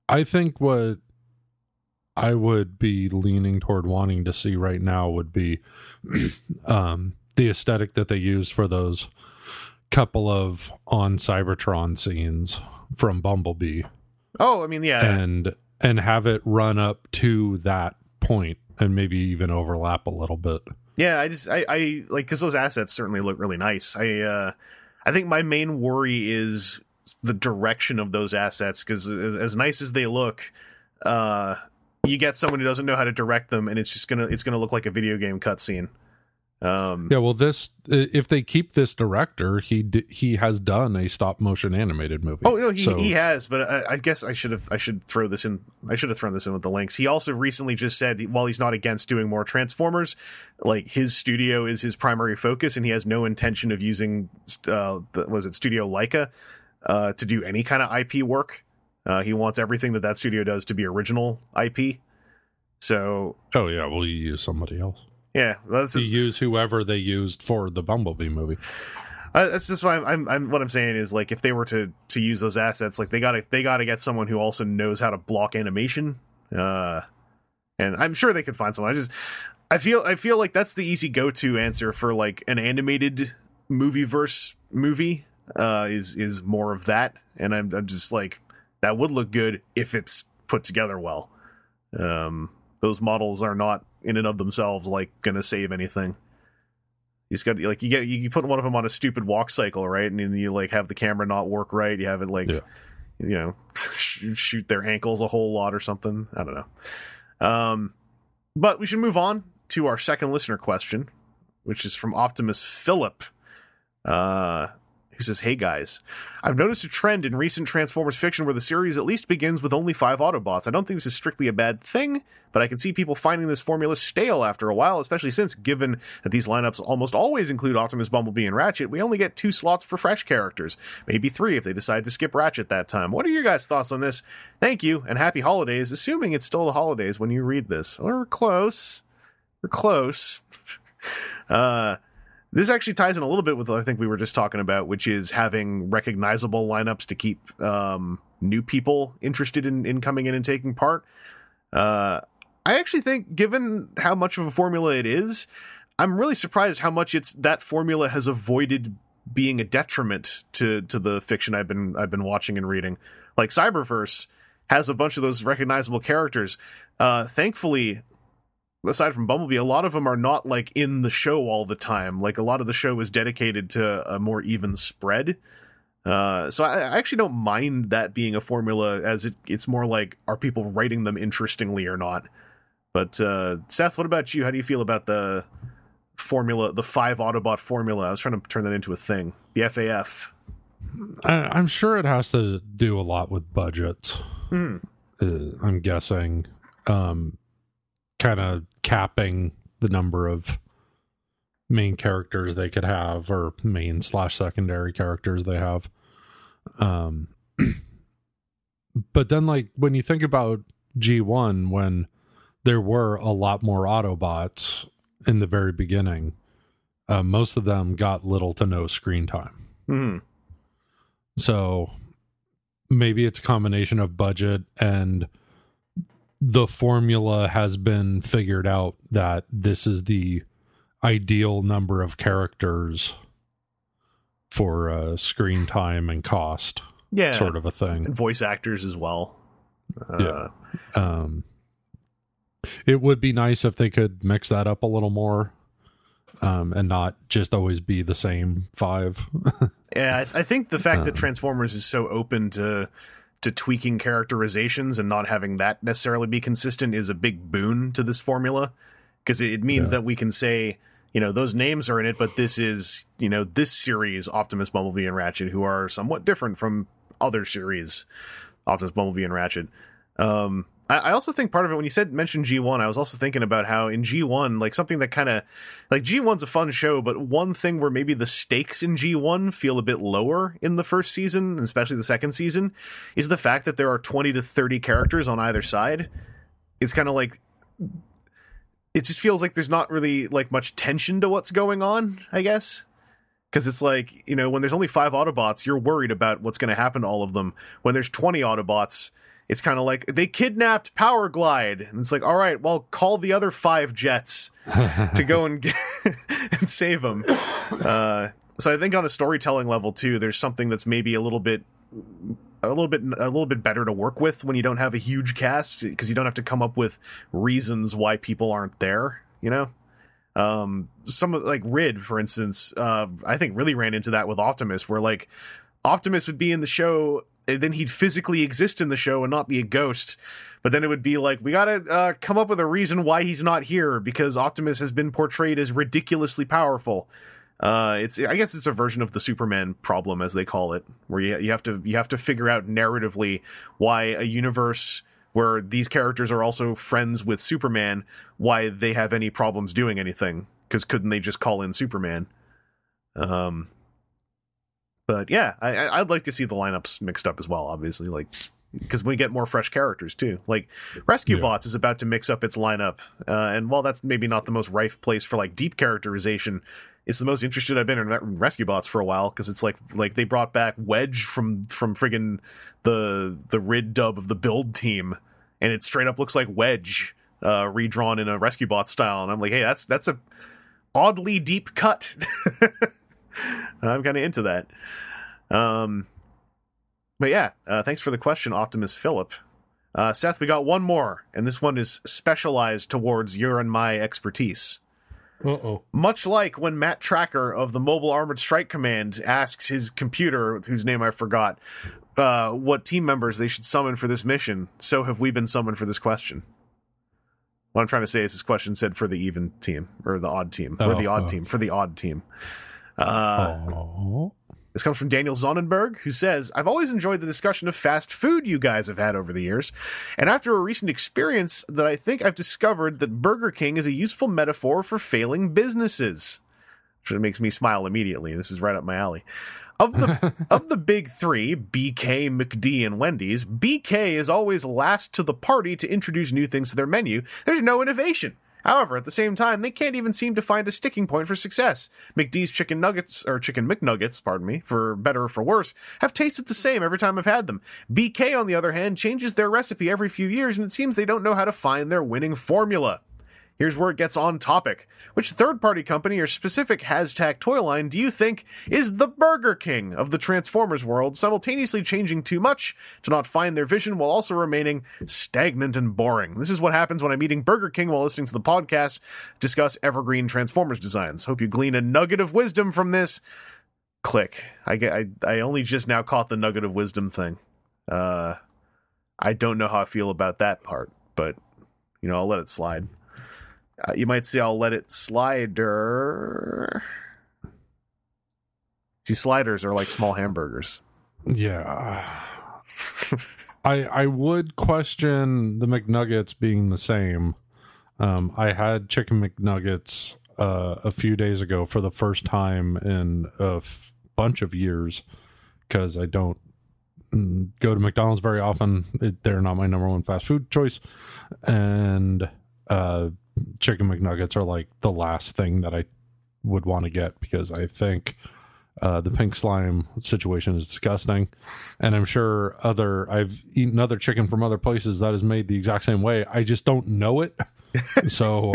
I think what I would be leaning toward wanting to see right now would be um the aesthetic that they use for those couple of on Cybertron scenes from Bumblebee oh, I mean, yeah, and and have it run up to that point and maybe even overlap a little bit. yeah. I just, I, I like because those assets certainly look really nice. I, uh, I think my main worry is the direction of those assets because as, as nice as they look, uh, you get someone who doesn't know how to direct them, and it's just gonna, it's gonna look like a video game cutscene. Um, Yeah, well, this if they keep this director, he d- he has done a stop motion animated movie. Oh no, he, So- he has, but I, I guess I should have I should throw this in. I should have thrown this in with the links. He also recently just said while he's not against doing more Transformers, like his studio is his primary focus, and he has no intention of using uh, the, was it Studio Laika uh, to do any kind of IP work. Uh, he wants everything that that studio does to be original IP. So Oh yeah, well you use somebody else. yeah, that's You use whoever they used for the Bumblebee movie. Uh, that's just why I'm, I'm, I'm. What I'm saying is, like, if they were to to use those assets, like they got to they got to get someone who also knows how to block animation. Uh, and I'm sure they could find someone. I just, I feel, I feel like that's the easy go to answer for like an animated movie verse movie. Uh, is is more of that, and I'm I'm just like that would look good if it's put together well. Um, those models are not in and of themselves like gonna save anything. He's got like you get you put one of them on a stupid walk cycle, right? And then you like have the camera not work right. You have it like Yeah. you know shoot their ankles a whole lot or something. I don't know. Um, but we should move on to our second listener question, which is from Optimus Philip. Uh, who says, Hey guys, I've noticed a trend in recent Transformers fiction where the series at least begins with only five Autobots. I don't think this is strictly a bad thing, but I can see people finding this formula stale after a while, especially since, given that these lineups almost always include Optimus, Bumblebee, and Ratchet, we only get two slots for fresh characters. Maybe three if they decide to skip Ratchet that time. What are your guys' thoughts on this? Thank you, and happy holidays, assuming it's still the holidays when you read this. Or close. We're close. uh, this actually ties in a little bit with what I think we were just talking about, which is having recognizable lineups to keep um, new people interested in, in coming in and taking part. Uh, I actually think, given how much of a formula it is, I'm really surprised how much it's that formula has avoided being a detriment to to the fiction I've been I've been watching and reading. Like Cyberverse has a bunch of those recognizable characters. Uh, thankfully, aside from Bumblebee, a lot of them are not like in the show all the time. Like a lot of the show is dedicated to a more even spread. Uh, so I, I actually don't mind that being a formula, as it it's more like are people writing them interestingly or not. But uh, Seth, what about you? How do you feel about the formula, the five Autobot formula? I was trying to turn that into a thing. The FAF. I, I'm sure it has to do a lot with budgets. Hmm. Uh, I'm guessing, um, kind of capping the number of main characters they could have, or main slash secondary characters they have. Um, but then, like when you think about G1, when there were a lot more Autobots in the very beginning, uh, most of them got little to no screen time. Hmm. So maybe it's a combination of budget and the formula has been figured out that this is the ideal number of characters for uh, screen time and cost, Yeah. sort of a thing. And voice actors as well. Uh, Yeah. Um, it would be nice if they could mix that up a little more, um, and not just always be the same five. Yeah, I, I think the fact that Um, Transformers is so open to to tweaking characterizations and not having that necessarily be consistent is a big boon to this formula because it, means Yeah. that we can say, you know, those names are in it, but this is, you know, this series Optimus, Bumblebee, and Ratchet, who are somewhat different from other series Optimus, Bumblebee, and Ratchet. Um, I, also think part of it when you said mention G1, I was also thinking about how in G1, like something that kind of like G1's a fun show, but one thing where maybe the stakes in G1 feel a bit lower in the first season, especially the second season, is the fact that there are 20 to 30 characters on either side. It's kind of like it just feels like there's not really like much tension to what's going on, I guess. Because it's like, you know, when there's only five Autobots, you're worried about what's going to happen to all of them. When there's 20 Autobots, it's kind of like they kidnapped Powerglide. And it's like, all right, well, call the other five jets to go and, get, and save them. Uh, so I think on a storytelling level, too, there's something that's maybe a little bit. A little bit, a little bit better to work with when you don't have a huge cast because you don't have to come up with reasons why people aren't there. You know, um some like rid for instance uh i think really ran into that with optimus where like optimus would be in the show then he'd physically exist in the show and not be a ghost but then it would be like we gotta uh, come up with a reason why he's not here because optimus has been portrayed as ridiculously powerful uh it's i guess it's a version of the superman problem as they call it where you, you have to you have to figure out narratively why a universe where these characters are also friends with Superman, why they have any problems doing anything. Because couldn't they just call in Superman? Um, but yeah, I, I'd like to see the lineups mixed up as well. Obviously, like because we get more fresh characters too. Like Rescue Yeah. Bots is about to mix up its lineup, uh, and while that's maybe not the most rife place for like deep characterization, it's the most interested I've been in Rescue Bots for a while because it's like like they brought back Wedge from from friggin' the the rid dub of the build team, and it straight up looks like Wedge uh, redrawn in a Rescue Bot style, and I'm like, hey, that's that's a oddly deep cut. I'm kind of into that. Um, but yeah, uh, thanks for the question, Optimus Philip. Uh, Seth, we got one more, and this one is specialized towards your and my expertise. Uh oh. Much like when Matt Trakker of the Mobile Armored Strike Command asks his computer, whose name I forgot, uh, what team members they should summon for this mission, so have we been summoned for this question. What I'm trying to say is this question said for the even team, or the odd team, or Oh, the odd oh. team, for the odd team. Uh, this comes from Daniel Sonnenberg, who says, I've always enjoyed the discussion of fast food you guys have had over the years. And after a recent experience that I think I've discovered that Burger King is a useful metaphor for failing businesses. Which makes me smile immediately. This is right up my alley. Of the of the big three, BK, McD, and Wendy's, BK is always last to the party to introduce new things to their menu. There's no innovation. However, at the same time, they can't even seem to find a sticking point for success. McD's chicken nuggets, or chicken McNuggets, pardon me, for better or for worse, have tasted the same every time I've had them. BK, on the other hand, changes their recipe every few years, and it seems they don't know how to find their winning formula. Here's where it gets on topic. Which third party company or specific hashtag toy line do you think is the Burger King of the Transformers world, simultaneously changing too much to not find their vision while also remaining stagnant and boring? This is what happens when I'm eating Burger King while listening to the podcast discuss evergreen Transformers designs. Hope you glean a nugget of wisdom from this. click. I. I I only just now caught the nugget of wisdom thing. Uh, I don't know how I feel about that part, but you know, I'll let it slide. Uh, you might say I'll let it slider. See, sliders are like small hamburgers. Yeah. I I would question the McNuggets being the same. Um, I had chicken McNuggets uh, a few days ago for the first time in a f- bunch of years because I don't mm, go to McDonald's very often. It, they're not my number one fast food choice, and uh, chicken McNuggets are like the last thing that I would want to get because I think uh, the pink slime situation is disgusting, and I'm sure other I've eaten other chicken from other places that is made the exact same way. I just don't know it, so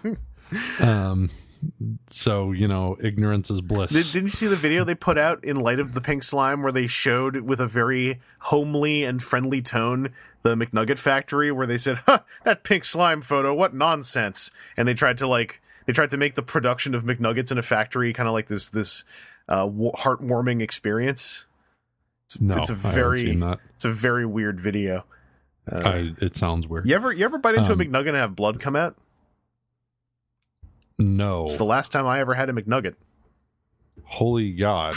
um, so you know, ignorance is bliss. Did, didn't you see the video they put out in light of the pink slime where they showed with a very homely and friendly tone the McNugget factory where they said, huh, that pink slime photo, what nonsense. And they tried to like, they tried to make the production of McNuggets in a factory kind of like this, this, uh, w- heartwarming experience. It's, no, it's a very, it's a very weird video. Uh, I, it sounds weird. you ever, you ever bite into Um, a McNugget and have blood come out? No, It's the last time I ever had a McNugget. holy god.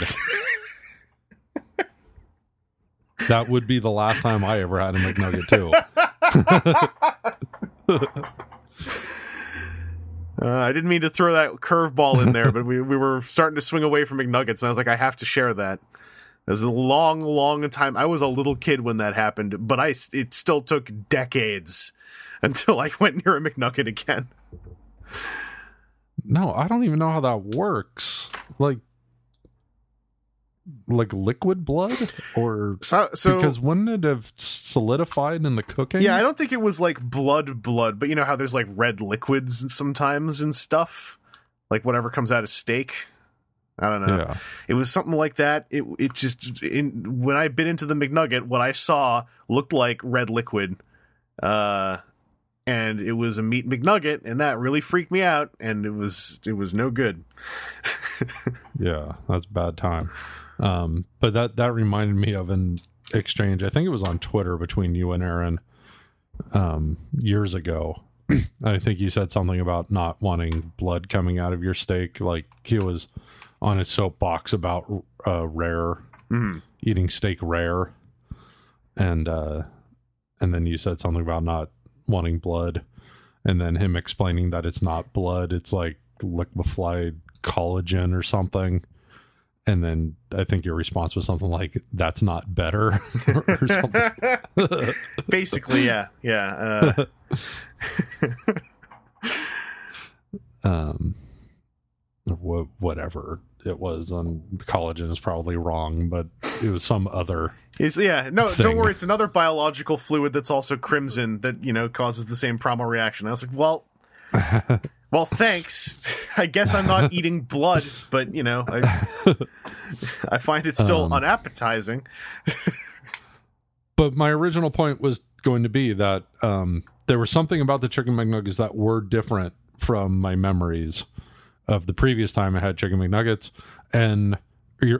that would be the last time I ever had a McNugget too. Uh, I didn't mean to throw that curveball in there, but we, we were starting to swing away from McNuggets, and I was like, I have to share that. It was a long, long time. I was a little kid when that happened, but I it still took decades until I went near a McNugget again. No, I don't even know how that works. Like, like liquid blood, or So, so because wouldn't it have solidified in the cooking? yeah, I don't think it was like blood, blood, but you know how there's like red liquids sometimes and stuff, like whatever comes out of steak. I don't know. yeah. It was something like that. It it just in when I bit into the McNugget, what I saw looked like red liquid, uh, and it was a meat McNugget, and that really freaked me out, and it was it was no good. Yeah, that's bad time. Um, but that that reminded me of an exchange. I think it was on Twitter between you and Aaron um, years ago. I think you said something about not wanting blood coming out of your steak. Like he was on his soapbox about uh, rare Mhm. eating steak rare, and uh, and then you said something about not wanting blood, and then him explaining that it's not blood, it's like liquefied collagen or something. And then I think your response was something like, "That's not better," or something. Basically, yeah, yeah. Uh, um, wha- whatever it was on collagen is probably wrong, but it was some other. It's yeah. No, Thing. don't worry. It's another biological fluid that's also crimson that you know causes the same primal reaction. I was like, well. Well, thanks. I guess I'm not eating blood, but you know, I, I find it still Um, unappetizing. but my original point was going to be that um, there was something about the chicken McNuggets that were different from my memories of the previous time I had chicken McNuggets, and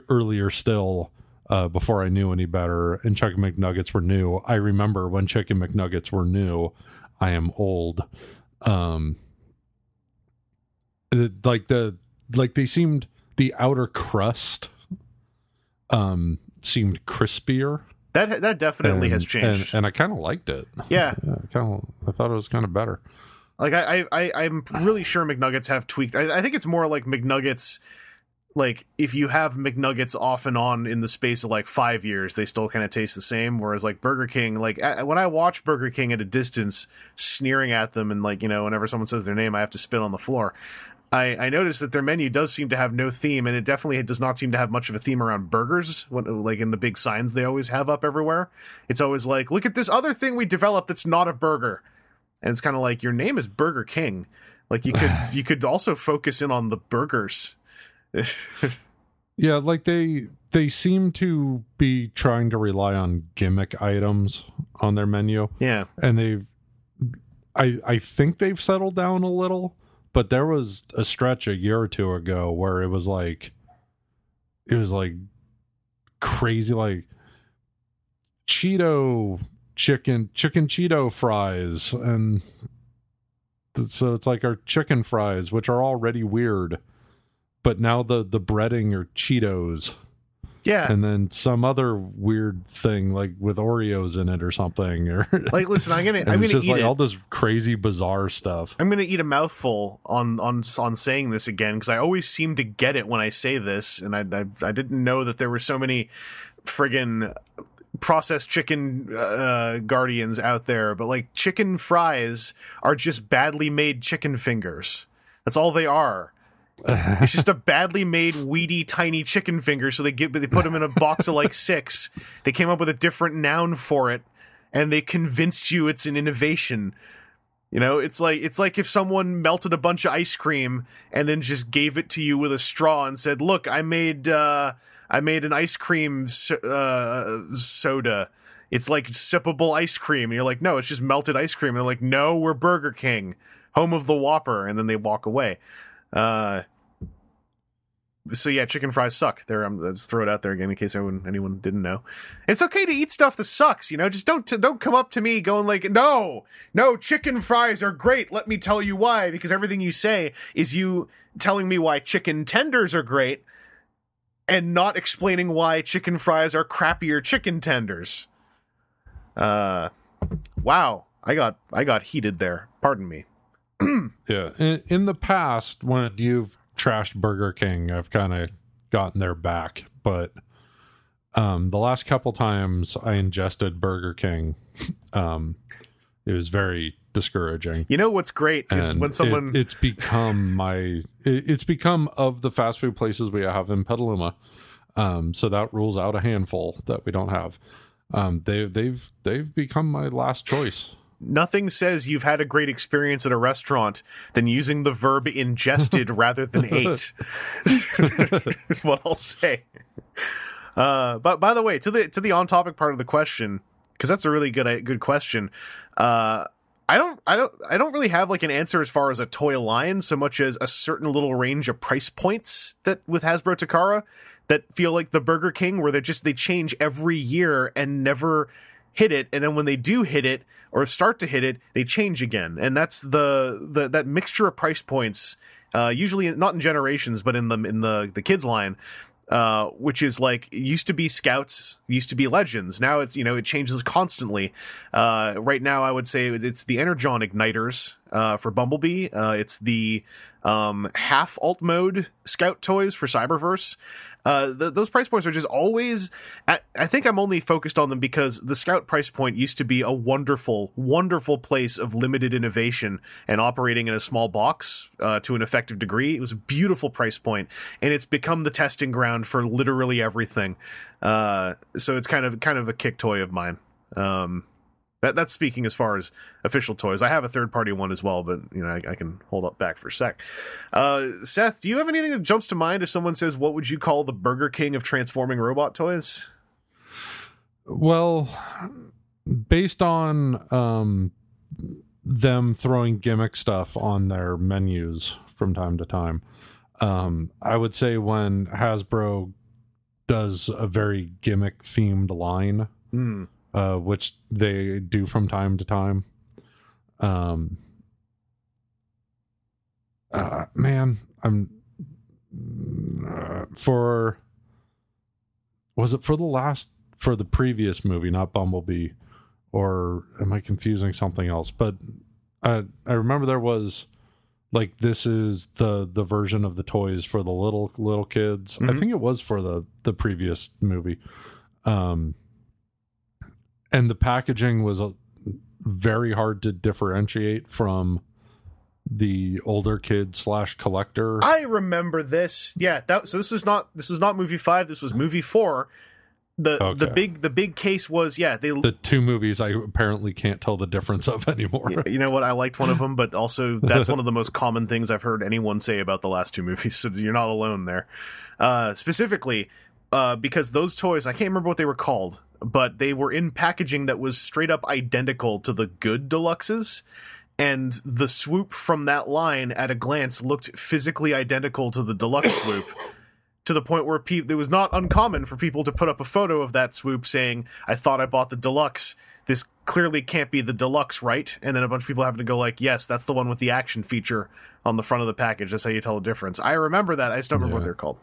earlier still, uh, before I knew any better, and chicken McNuggets were new. I remember when chicken McNuggets were new. I am old. Um, like the like they seemed the outer crust um seemed crispier That that definitely has changed. and, and I kind of liked it. yeah, Yeah, I kind of I thought it was kind of better. like I, I, I I'm really sure McNuggets have tweaked. I, I think it's more like McNuggets. Like if you have McNuggets off and on in the space of like five years, they still kind of taste the same. Whereas like Burger King, like when I watch Burger King at a distance, sneering at them, and like you know, whenever someone says their name, I have to spit on the floor. I, I noticed that their menu does seem to have no theme, and it definitely does not seem to have much of a theme around burgers. When, like in the big signs they always have up everywhere, it's always like, "Look at this other thing we developed that's not a burger," and it's kind of like your name is Burger King. Like you could you could also focus in on the burgers. Yeah, like they they seem to be trying to rely on gimmick items on their menu, yeah, and they've I I think they've settled down a little, but there was a stretch a year or two ago where it was like it was like crazy like Cheeto chicken chicken Cheeto fries. And so it's like our chicken fries which are already weird but now the the breading are Cheetos Yeah. and then some other weird thing like with Oreos in it or something or like, listen, I'm gonna I'm it's gonna just eat like it. all this crazy bizarre stuff I'm gonna eat a mouthful on on on saying this again because I always seem to get it when I say this, and I I, I didn't know that there were so many friggin' processed chicken uh, guardians out there. But like chicken fries are just badly made chicken fingers. That's all they are. It's just a badly made, weedy, tiny chicken finger. So they give, they put them in a box of like six. They came up with a different noun for it, and they convinced you it's an innovation. You know, it's like it's like if someone melted a bunch of ice cream and then just gave it to you with a straw and said, "Look, I made uh, I made an ice cream so- uh, soda. It's like sippable ice cream." And you're like, "No, it's just melted ice cream." And they're like, "No, we're Burger King, home of the Whopper," and then they walk away. Uh, so yeah, chicken fries suck. There, um, let's throw it out there again in case anyone anyone didn't know. It's okay to eat stuff that sucks, you know. Just don't don't come up to me going like, no, no, chicken fries are great. Let me tell you why. Because everything you say is you telling me why chicken tenders are great, and not explaining why chicken fries are crappier chicken tenders. Uh, wow, I got I got heated there. Pardon me. Yeah. In, in the past, when you've trashed Burger King, I've kind of gotten their back. But um, the last couple times I ingested Burger King, um, it was very discouraging. You know what's great is when someone it, it's become my it, it's become of the fast food places we have in Petaluma. Um, so that rules out a handful that we don't have. Um, they they've they've become my last choice. Nothing says you've had a great experience at a restaurant than using the verb ingested rather than ate. is what I'll say. Uh, but by the way, to the to the on topic part of the question, because that's a really good good question. Uh, I don't I don't I don't really have like an answer as far as a toy line so much as a certain little range of price points that with Hasbro Takara that feel like the Burger King where they just they change every year and never hit it and then when they do hit it or start to hit it they change again and that's the the that mixture of price points uh usually not in generations but in the in the the kids line uh, which is like used to be scouts, used to be legends. Now it's you know it changes constantly. Uh, right now, I would say it's the Energon igniters uh, for Bumblebee. Uh, it's the um, half alt mode scout toys for Cyberverse. Uh, th- those price points are just always. I, I think I'm only focused on them because the scout price point used to be a wonderful, wonderful place of limited innovation and operating in a small box uh, to an effective degree. It was a beautiful price point, and it's become the testing ground for literally everything. Uh, so it's kind of kind of a kick toy of mine. Um, that, that's speaking as far as official toys. I have a third party one as well, but you know I, I can hold up back for a sec. Uh, Seth, do you have anything that jumps to mind if someone says, "What would you call the Burger King of transforming robot toys"? Well, based on um, them throwing gimmick stuff on their menus from time to time, um, I would say when Hasbro does a very gimmick themed line, Hmm. Uh, which they do from time to time. Um, uh, man, I'm uh, for was it for the last for the previous movie, not Bumblebee, or am I confusing something else? But I I remember there was like this is the the version of the toys for the little little kids. I Mhm. think it was for the the previous movie. Um, and the packaging was a, very hard to differentiate from the older kid slash collector. I remember this. Yeah, that so this was not this was not movie five. This was movie four. The the big the big case was yeah they the two movies I apparently can't tell the difference of anymore. you know what I liked one of them, but also that's one of the most common things I've heard anyone say about the last two movies. So you're not alone there. Uh, specifically, uh, because those toys I can't remember what they were called, but they were in packaging that was straight up identical to the good deluxes. And the swoop from that line at a glance looked physically identical to the deluxe swoop. to the point where pe- it was not uncommon for people to put up a photo of that swoop saying, "I thought I bought the deluxe. This clearly can't be the deluxe, right?" And then a bunch of people having to go like, "Yes, that's the one with the action feature on the front of the package. That's how you tell the difference." I remember that. I just don't remember what they're called.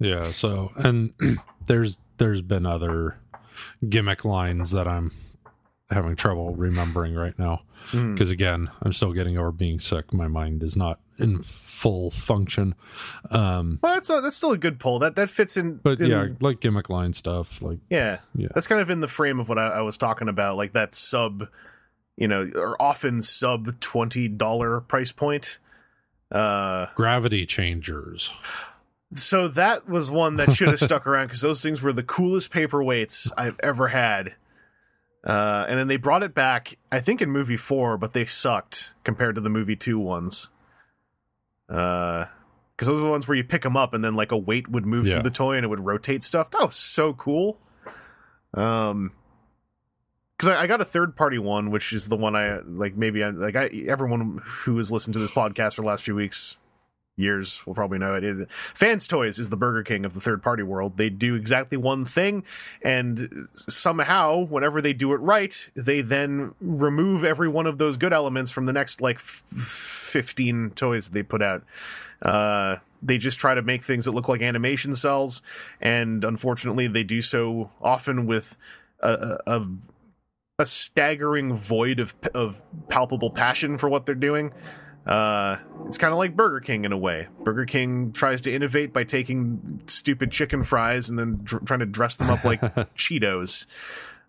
Yeah, so and there's there's been other gimmick lines that I'm having trouble remembering right now because again, I'm still getting over being sick. My mind is not in full function. Um Well, that's a, that's still a good pull. That that fits in. but in- yeah, like gimmick line stuff like yeah, Yeah. That's kind of in the frame of what I, I was talking about, like that sub, you know, or often sub twenty dollar price point. Uh, gravity changers. So that was one that should have stuck around because those things were the coolest paperweights I've ever had. Uh, and then they brought it back, I think in movie four, but they sucked compared to the movie two ones. Uh, because those are the ones where you pick them up and then like a weight would move Yeah. through the toy and it would rotate stuff. That was so cool. Um, because I, I got a third party one, which is the one I like. Maybe I like. I everyone who has listened to this podcast for the last few weeks, years will probably know it. it. Fans Toys is the Burger King of the third party world. They do exactly one thing, and somehow, whenever they do it right, they then remove every one of those good elements from the next like f- fifteen toys they put out. Uh, they just try to make things that look like animation cells, and unfortunately, they do so often with a, a, a a staggering void of of palpable passion for what they're doing. Uh, it's kind of like Burger King in a way. Burger King tries to innovate by taking stupid chicken fries and then dr- trying to dress them up like Cheetos.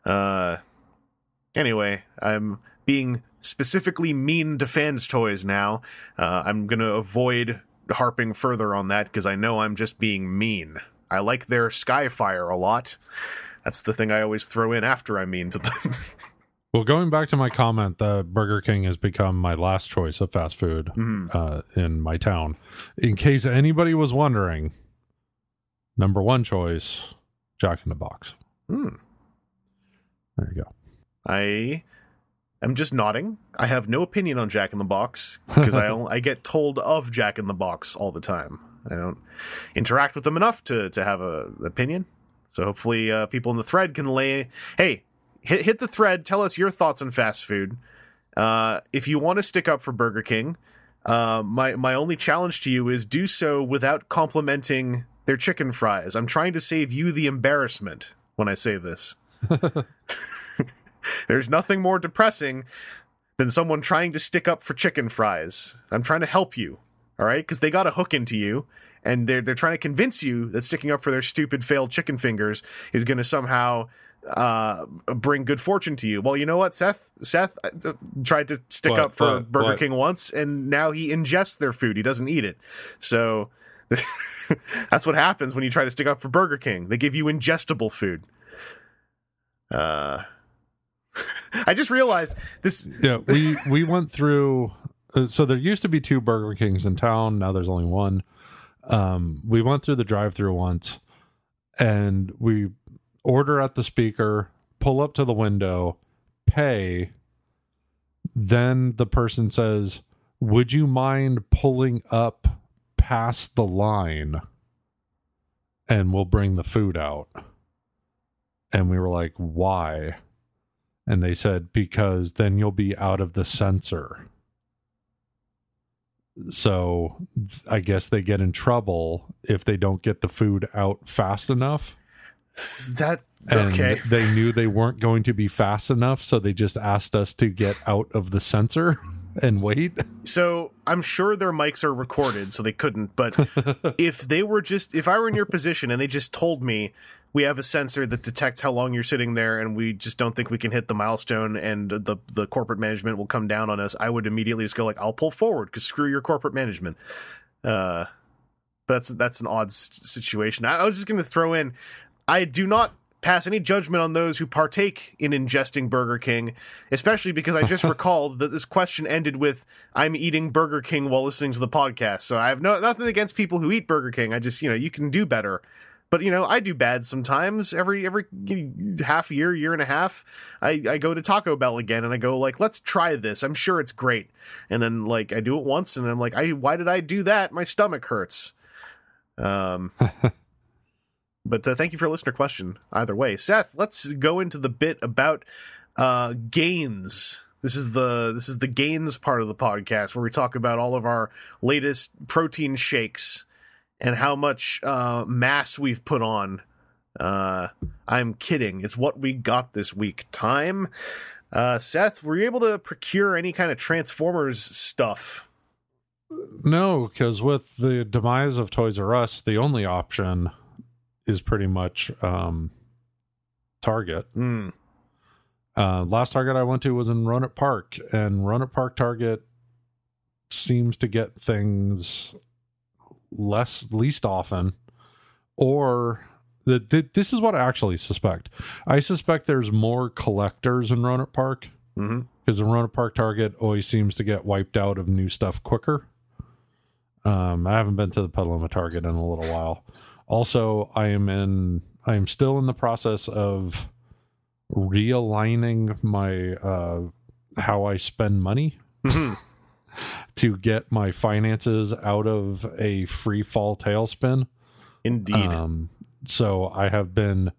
Uh, anyway, I'm being specifically mean to fans' toys now. Uh, I'm gonna avoid harping further on that because I know I'm just being mean. I like their Skyfire a lot. That's the thing I always throw in after I'm mean to them. Well, going back to my comment, the Burger King has become my last choice of fast food Mhm. uh, in my town. In case anybody was wondering, number one choice, Jack in the Box. Hmm. There you go. I am just nodding. I have no opinion on Jack in the Box because I I get told of Jack in the Box all the time. I don't interact with them enough to to have a opinion. So hopefully, uh, people in the thread can lay. Hey, hit hit the thread. Tell us your thoughts on fast food. Uh, if you want to stick up for Burger King, uh, my my only challenge to you is do so without complimenting their chicken fries. I'm trying to save you the embarrassment when I say this. There's nothing more depressing than someone trying to stick up for chicken fries. I'm trying to help you, all right? Because they got a hook into you, and they're they're trying to convince you that sticking up for their stupid failed chicken fingers is going to somehow uh bring good fortune to you. Well, you know what, Seth? Seth uh, tried to stick What? up for What? Burger What? King once, and now he ingests their food. He doesn't eat it. So. That's what happens when you try to stick up for Burger King. They give you ingestible food. Uh, I just realized this. Yeah, we we went through. Uh, so there used to be two Burger Kings in town. Now there's only one. Um, we went through the drive-through once, and we order at the speaker, pull up to the window, pay. Then the person says, "Would you mind pulling up past the line, and we'll bring the food out?" And we were like, "Why?" And they said, because then you'll be out of the sensor. So I guess they get in trouble if they don't get the food out fast enough. That And okay. they knew they weren't going to be fast enough. So they just asked us to get out of the sensor and wait. So I'm sure their mics are recorded, so they couldn't. But if they were just, if I were in your position and they just told me we have a sensor that detects how long you're sitting there, and we just don't think we can hit the milestone, and the the corporate management will come down on us, I would immediately just go like, I'll pull forward because screw your corporate management. Uh, that's that's an odd situation. I, I was just going to throw in, I do not pass any judgment on those who partake in ingesting Burger King, especially because I just recalled that this question ended with "I'm eating Burger King while listening to the podcast." So I have no nothing against people who eat Burger King. I just you know you can do better. But you know, I do bad sometimes. Every every half year, year and a half, I, I go to Taco Bell again, and I go like, "Let's try this. I'm sure it's great." And then like I do it once, and I'm like, "I why did I do that? My stomach hurts." Um, but uh, thank you for a listener question. Either way, Seth, let's go into the bit about uh, gains. This is the this is the gains part of the podcast where we talk about all of our latest protein shakes and how much uh, mass we've put on. Uh, I'm kidding. It's what we got this week. Time. Uh, Seth, were you able to procure any kind of Transformers stuff? No, because with the demise of Toys R Us, the only option is pretty much um, Target. Hmm. Uh, last Target I went to was in Rohnert Park, and Rohnert Park Target seems to get things less least often, or the, th- this is what I actually suspect. I suspect there's more collectors in Rohnert Park because the Rohnert Park Target always seems to get wiped out of new stuff quicker. Um, I haven't been to the Petaluma Target in a little while. Also, I am in. I am still in the process of realigning my uh, how I spend money Mhm. to get my finances out of a free fall tailspin. Indeed. Um, so I have been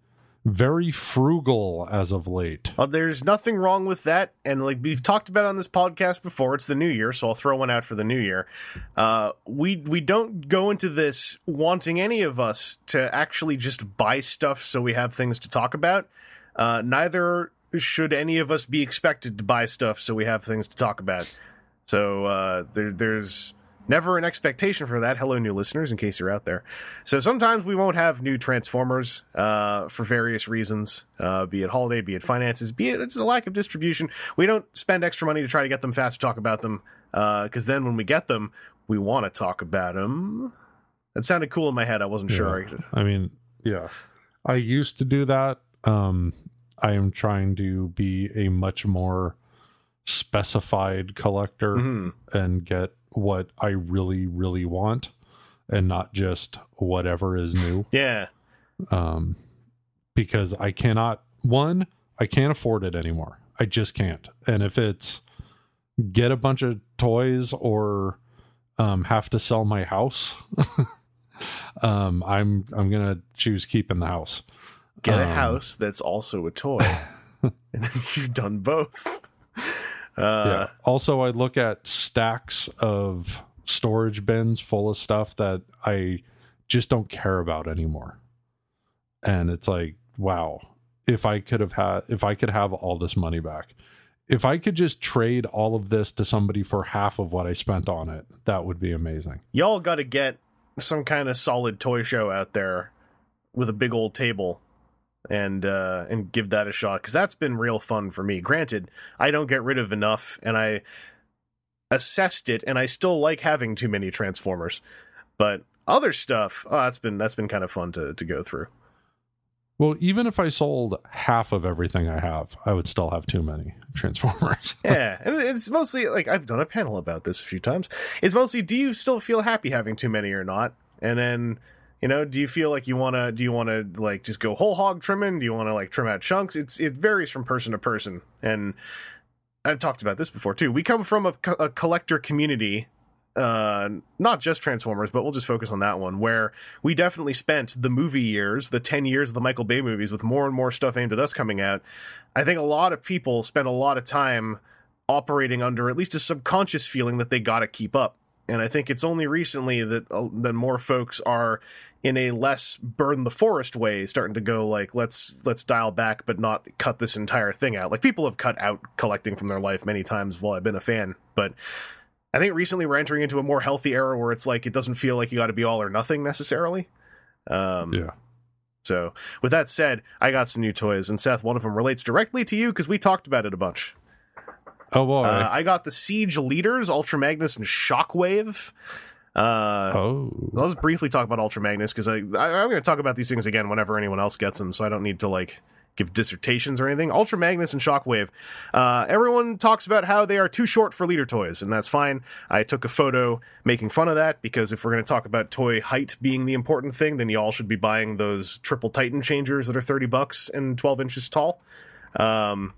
very frugal as of late. Uh, there's nothing wrong with that, and like we've talked about on this podcast before, it's the new year, so I'll throw one out for the new year. Uh, we we don't go into this wanting any of us to actually just buy stuff so we have things to talk about. Uh, neither should any of us be expected to buy stuff so we have things to talk about. So uh, there, there's never an expectation for that. Hello, new listeners, in case you're out there. So sometimes we won't have new Transformers uh, for various reasons, uh, be it holiday, be it finances, be it just a lack of distribution. We don't spend extra money to try to get them fast to talk about them, because then when we get them, we want to talk about them. That sounded cool in my head. I wasn't sure. I mean, yeah. I used to do that. Um, I am trying to be a much more specified collector Mhm. and get what I really, really want and not just whatever is new. Yeah. Um, because I cannot, one, I can't afford it anymore. I just can't. And if it's get a bunch of toys or um, have to sell my house, um, I'm I'm gonna choose keeping the house. Get a Um, house that's also a toy. and then you've done both. Uh, yeah. Also, I look at stacks of storage bins full of stuff that I just don't care about anymore. And it's like, wow, if I could have had, if I could have all this money back, if I could just trade all of this to somebody for half of what I spent on it, that would be amazing. y'all got to get some kind of solid toy show out there with a big old table and uh and give that a shot cuz that's been real fun for me. Granted i don't get rid of enough and i assessed it and i still like having too many transformers. But other stuff oh that's been that's been kind of fun to to go through. Well, even if I sold half of everything I have, I would still have too many Transformers. yeah and it's mostly like i've done a panel about this a few times. It's mostly do you still feel happy having too many or not? And then you know do you feel like you want to do you want to like just go whole hog trimming? Do you want to like trim out chunks? It's it varies from person to person. And i've talked about this before too. We come from a, co- a collector community uh not just transformers but we'll just focus on that one where we definitely spent the movie years the 10 years of the michael bay movies with more and more stuff aimed at us coming out. I think a lot of people spent a lot of time operating under at least a subconscious feeling that they got to keep up. And i think it's only recently that uh, that more folks are in a less burn the forest way starting to go like let's let's dial back but not cut this entire thing out like people have cut out collecting from their life many times while i've been a fan but i think recently we're entering into a more healthy era where it's like it doesn't feel like you got to be all or nothing necessarily um yeah. so with that said i got some new toys and seth one of them relates directly to you because we talked about it a bunch Oh boy. uh, I got the Siege Leaders, Ultra Magnus, and Shockwave. Uh, oh. Let's briefly talk about Ultra Magnus because I, I I'm going to talk about these things again whenever anyone else gets them, so I don't need to like give dissertations or anything. Ultra Magnus and Shockwave. Uh, everyone talks about how they are too short for leader toys, and that's fine. I took a photo making fun of that because if we're going to talk about toy height being the important thing, then y'all should be buying those triple Titan changers that are thirty bucks and twelve inches tall. Um,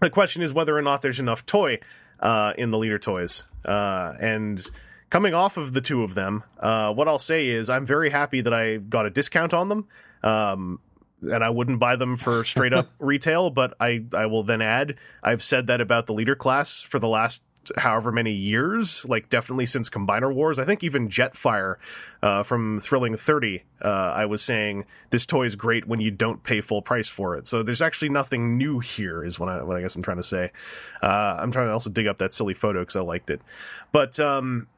the question is whether or not there's enough toy uh, in the leader toys, uh, and coming off of the two of them, uh, what I'll say is I'm very happy that I got a discount on them. Um, and I wouldn't buy them for straight up retail, but I, I will then add I've said that about the leader class for the last however many years, like definitely since Combiner Wars. I think even Jetfire uh, from Thrilling 30, uh, I was saying this toy is great when you don't pay full price for it. So there's actually nothing new here, is what I, what I guess I'm trying to say. Uh, I'm trying to also dig up that silly photo because I liked it. But um,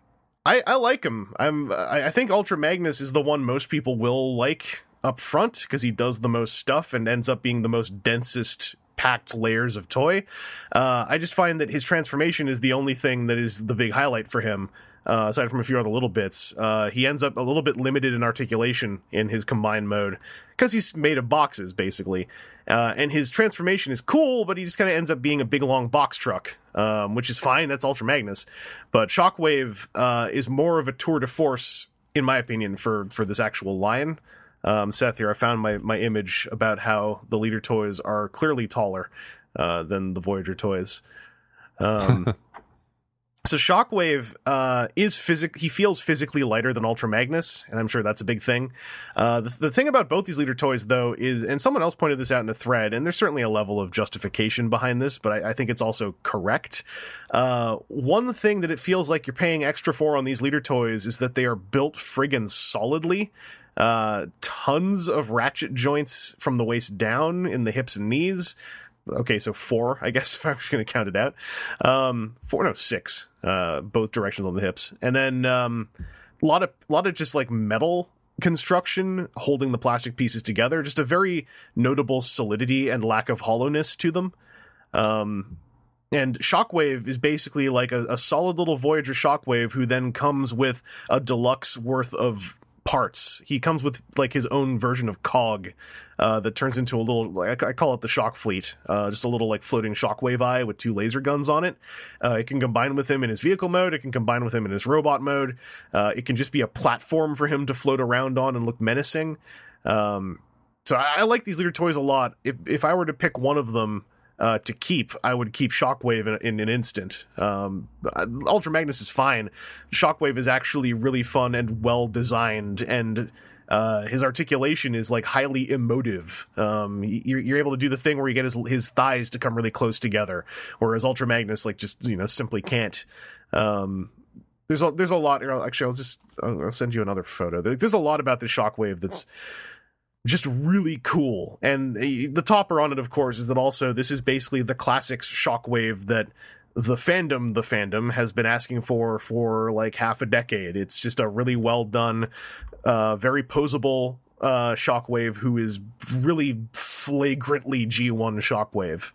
I, I like him. I'm I, think Ultra Magnus is the one most people will like up front because he does the most stuff and ends up being the most densest packed layers of toy. Uh, I just find that his transformation is the only thing that is the big highlight for him. Uh, aside from a few other little bits, uh, he ends up a little bit limited in articulation in his combined mode because he's made of boxes basically. Uh, and his transformation is cool, but he just kind of ends up being a big long box truck, um, which is fine. That's Ultra Magnus, but Shockwave uh, is more of a tour de force, in my opinion, for for this actual lion. um, Seth here, I found my, my image about how the leader toys are clearly taller uh, than the Voyager toys. Um, so Shockwave uh, is physic. He feels physically lighter than Ultra Magnus, and I'm sure that's a big thing. Uh, the, the thing about both these leader toys, though, is and someone else pointed this out in a thread, and there's certainly a level of justification behind this, but I, I think it's also correct. Uh, one thing that it feels like you're paying extra for on these leader toys is that they are built friggin' solidly uh, tons of ratchet joints from the waist down in the hips and knees. Okay, so four, I guess, if I was going to count it out. Um, four, no, six, uh, both directions on the hips. And then, um, a lot of, a lot of just like metal construction holding the plastic pieces together. Just a very notable solidity and lack of hollowness to them. Um, and Shockwave is basically like a, a, solid little Voyager Shockwave who then comes with a deluxe worth of parts. He comes with like his own version of cog uh, that turns into a little. Like, I call it the shock fleet. Uh, just a little like floating shockwave eye with two laser guns on it. Uh, it can combine with him in his vehicle mode. It can combine with him in his robot mode. Uh, it can just be a platform for him to float around on and look menacing. Um, so I, I like these leader toys a lot. If if I were to pick one of them uh, to keep, I would keep Shockwave in, in an instant. Um, Ultra Magnus is fine. Shockwave is actually really fun and well designed, and uh, his articulation is like highly emotive. Um, you're, you're, able to do the thing where you get his his thighs to come really close together, whereas Ultra Magnus like just you know simply can't. Um, there's a there's a lot. Actually, I'll just I'll send you another photo. There's a lot about the Shockwave that's just really cool. And the topper on it, of course, is that also this is basically the classics shockwave that the fandom, the fandom has been asking for for like half a decade. It's just a really well done, uh, very posable uh, shockwave who is really flagrantly G1 shockwave.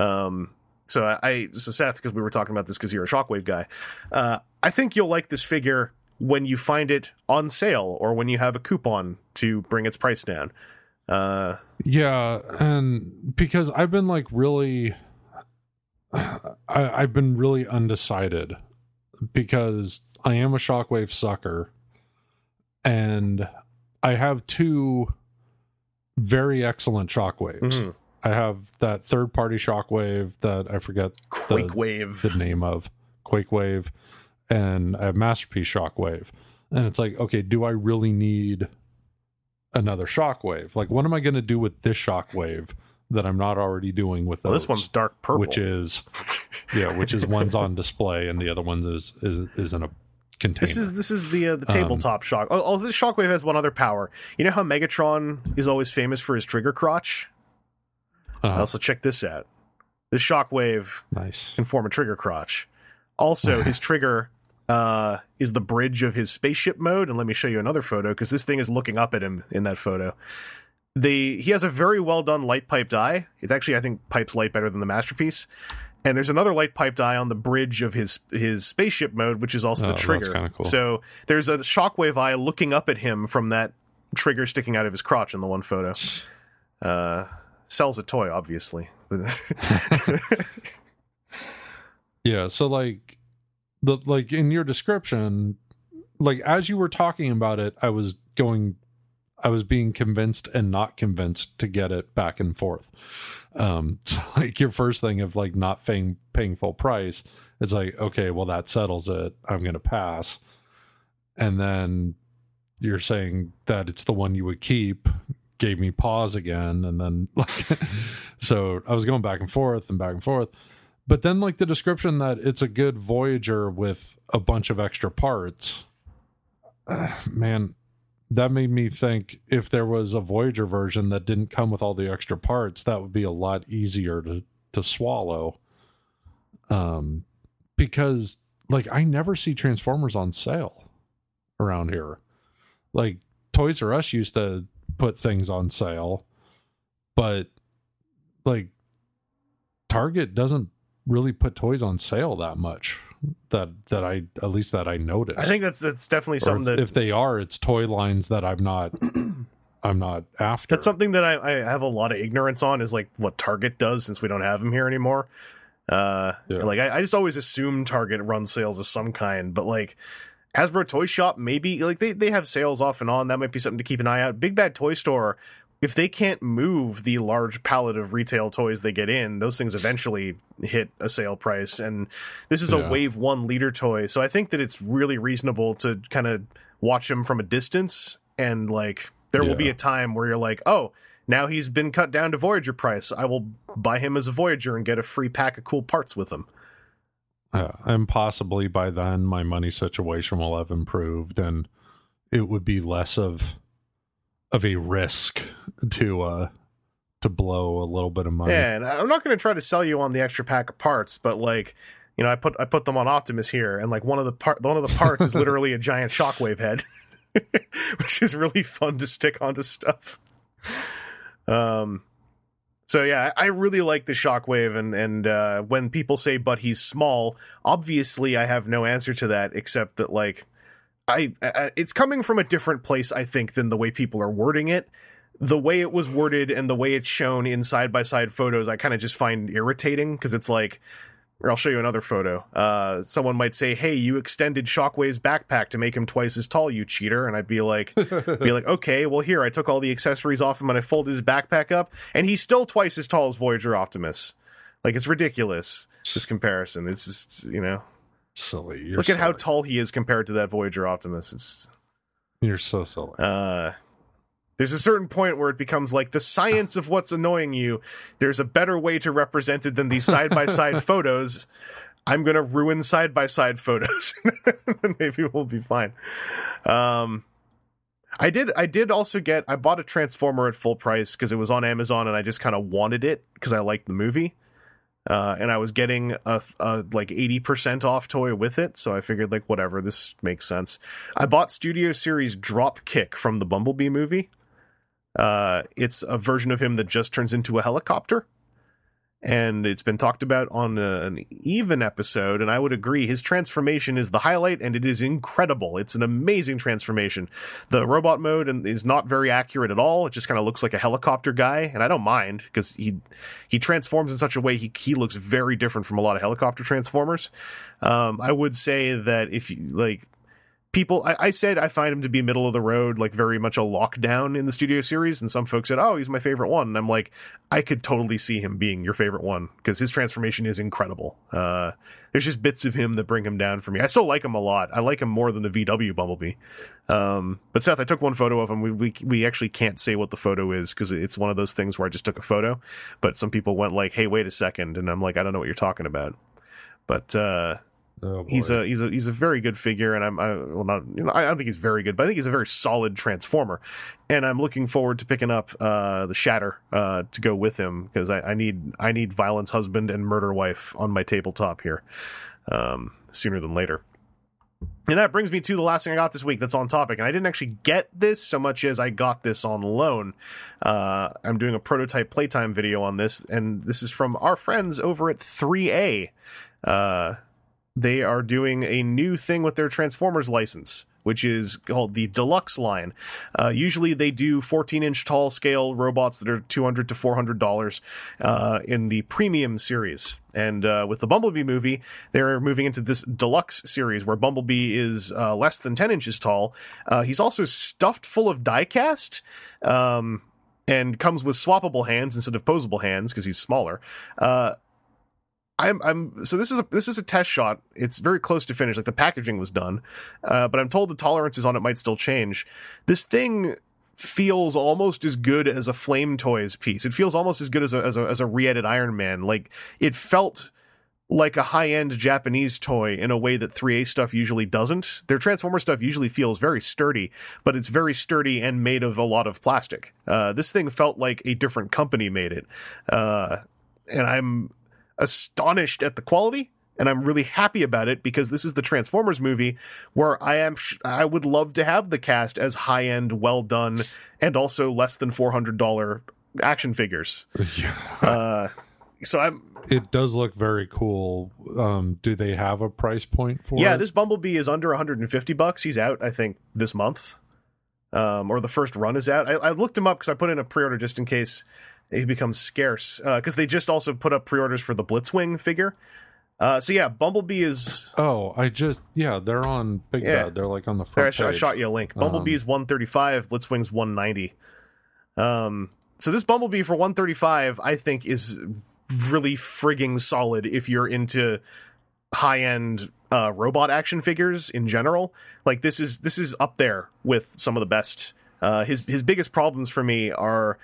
Um, so I, so Seth, because we were talking about this because you're a shockwave guy, uh, I think you'll like this figure when you find it on sale or when you have a coupon to bring its price down. Uh, yeah, and because I've been like really, I, I've been really undecided because I am a shockwave sucker, and I have two very excellent shockwaves. Mm-hmm. I have that third party shockwave that I forget Quake the, Wave the name of Quake Wave and I have Masterpiece Shockwave. And it's like, okay, do I really need another Shockwave? Like, what am I going to do with this Shockwave that I'm not already doing with those? Well, this one's dark purple, which is yeah, which is one's on display and the other one's is is is in a container. This is this is the uh, the tabletop um, shock. Oh, oh, this Shockwave has one other power. You know how Megatron is always famous for his trigger crotch. Uh-huh. Also, check this out. This Shockwave nice. can form a trigger crotch. Also, his trigger uh, is the bridge of his spaceship mode. And let me show you another photo because this thing is looking up at him in that photo. The he has a very well done light piped eye. It's actually I think pipes light better than the masterpiece. And there's another light piped eye on the bridge of his his spaceship mode, which is also oh, the trigger. Cool. So there's a shockwave eye looking up at him from that trigger sticking out of his crotch in the one photo. Uh, sells a toy, obviously. yeah, so like the like in your description, like as you were talking about it, I was going I was being convinced and not convinced to get it back and forth. Um, so like your first thing of like not paying paying full price, it's like okay, well that settles it. I'm gonna pass, and then you're saying that it's the one you would keep gave me pause again and then like so i was going back and forth and back and forth but then like the description that it's a good voyager with a bunch of extra parts uh, man that made me think if there was a voyager version that didn't come with all the extra parts that would be a lot easier to to swallow. Um because like i never see transformers on sale around here. Like toys r us used to put things on sale but like target doesn't really put toys on sale that much that that i at least that i noticed I think that's that's definitely something if, that if they are it's toy lines that i'm not i'm not after That's something that I, I have a lot of ignorance on is like what Target does since we don't have them here anymore. Uh, Yeah. like I, I just always assume Target runs sales of some kind, but like Hasbro Toy Shop, maybe like they, they have sales off and on. That might be something to keep an eye out. Big Bad Toy Store, if they can't move the large pallet of retail toys they get in, those things eventually hit a sale price. And this is Yeah. a wave one leader toy. So I think that it's really reasonable to kind of watch him from a distance and like there will be a time where you're like, oh, now he's been cut down to Voyager price. I will buy him as a Voyager and get a free pack of cool parts with him. Yeah, and possibly by then my money situation will have improved and it would be less of of a risk to uh to blow a little bit of money. Yeah, and I'm not going to try to sell you on the extra pack of parts, but like, you know, I put I put them on Optimus here, and like one of the part one of the parts is literally a giant shockwave head, which is really fun to stick onto stuff. Um, so yeah, I really like the shockwave, and and uh, when people say "but he's small," obviously I have no answer to that except that like. I, I it's coming from a different place I think than the way people are wording it the way it was worded and the way it's shown in side by side photos, I kind of just find irritating because it's like, or I'll show you another photo. Uh, someone might say, "Hey, you extended Shockwave's backpack to make him twice as tall, you cheater," and I'd be like, "Be like, okay, well here I took all the accessories off him and I folded his backpack up, and he's still twice as tall as Voyager Optimus. Like it's ridiculous this comparison. It's just you know, silly. You're look at how tall he is compared to that Voyager Optimus. It's you're so silly. uh there's a certain point where it becomes like the science of what's annoying you there's a better way to represent it than these side by side photos i'm gonna ruin side by side photos maybe we'll be fine um i did i did also get i bought a transformer at full price because it was on amazon and i just kind of wanted it because i liked the movie uh, and I was getting a, a like eighty percent off toy with it, so I figured like whatever, this makes sense. I bought Studio Series Drop Kick from the Bumblebee movie. Uh, it's a version of him that just turns into a helicopter, and it's been talked about on a, an even episode. And I would agree, his transformation is the highlight, and it is incredible. It's an amazing transformation. The robot mode and- is not very accurate at all. It just kind of looks like a helicopter guy, and I don't mind because he he transforms in such a way he he looks very different from a lot of helicopter transformers. Um, I would say that if you like people I, I said I find him to be middle of the road, like very much a lockdown in the studio series, and some folks said, Oh, he's my favorite one. And I'm like, I could totally see him being your favorite one because his transformation is incredible. Uh there's just bits of him that bring him down for me. I still like him a lot. I like him more than the VW Bumblebee. Um, but Seth, I took one photo of him. We we, we actually can't say what the photo is because it's one of those things where I just took a photo. But some people went like, "Hey, wait a second. and I'm like, "I don't know what you're talking about." But uh, Oh, he's a he's a he's a very good figure, and I'm I, well not you know I don't think he's very good, but I think he's a very solid transformer, and I'm looking forward to picking up uh, the Shatter uh, to go with him because I, I need I need Violence husband and Murder wife on my tabletop here um, sooner than later. And that brings me to the last thing I got this week that's on topic. And I didn't actually get this so much as I got this on loan. Uh, I'm doing a prototype playtime video on this, and this is from our friends over at 3A. They are doing a new thing with their Transformers license which is called the deluxe line. Uh, usually they do 14 inch tall scale robots that are 200 to 400 dollars uh, in the premium series. And uh, with the Bumblebee movie, they're moving into this deluxe series where Bumblebee is uh, less than 10 inches tall. Uh, he's also stuffed full of diecast. Um, and comes with swappable hands instead of posable hands because he's smaller. Uh, I'm I'm so this is a this is a test shot. It's very close to finish. Like the packaging was done, uh, but I'm told the tolerances on it might still change. This thing feels almost as good as a Flame Toys piece. It feels almost as good as a as a, as a re-edited Iron Man. Like it felt like a high-end Japanese toy in a way that 3A stuff usually doesn't. Their Transformer stuff usually feels very sturdy, but it's very sturdy and made of a lot of plastic. Uh, this thing felt like a different company made it, uh, and I'm astonished at the quality and I'm really happy about it because this is the Transformers movie where I am I would love to have the cast as high end, well done, and also less than four hundred dollar action figures. Yeah. Uh, so I'm It does look very cool. Um, do they have a price point for yeah. it? This Bumblebee is under 150 bucks. He's out, I think, this month, um, or the first run is out. I, I looked him up because I put in a pre order just in case he becomes scarce because they just also put up pre orders for the Blitzwing figure. Uh, so yeah, Bumblebee is Oh, I just yeah, they're on Big Yeah. Bad. They're like on the There, I, front sh- I shot you a link. Bumblebee's 135, Blitzwing's 190. Um, so this Bumblebee for 135, I think, is really frigging solid if you're into high end uh, robot action figures in general. Like this is this is up there with some of the best. Uh, his his biggest problems for me are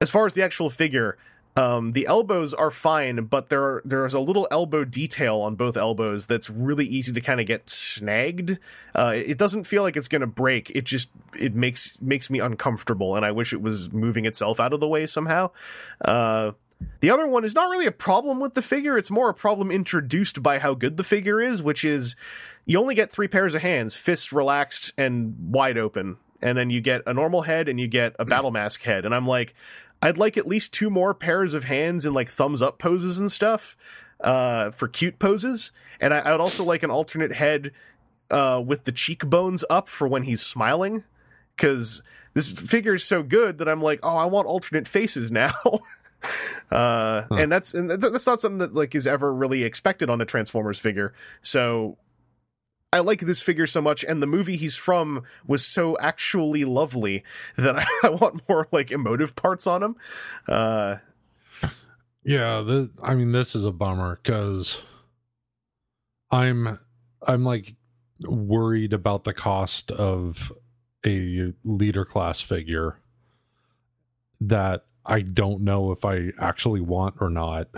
as far as the actual figure. Um, the elbows are fine, but there there's a little elbow detail on both elbows that's really easy to kind of get snagged. Uh, it doesn't feel like it's going to break. It just it makes makes me uncomfortable, and I wish it was moving itself out of the way somehow. Uh, the other one is not really a problem with the figure. It's more a problem introduced by how good the figure is, which is you only get three pairs of hands, fists relaxed and wide open. And then you get a normal head and you get a battle mask head. And I'm like, I'd like at least two more pairs of hands in like thumbs up poses and stuff uh, for cute poses. And I, I would also like an alternate head uh, with the cheekbones up for when he's smiling. Because this figure is so good that I'm like, oh, I want alternate faces now. uh and that's and that's not something that like is ever really expected on a transformers figure so i like this figure so much and the movie he's from was so actually lovely that i, I want more like emotive parts on him uh Yeah, the, I mean this is a bummer because I'm I'm like worried about the cost of a leader class figure that I don't know if I actually want or not.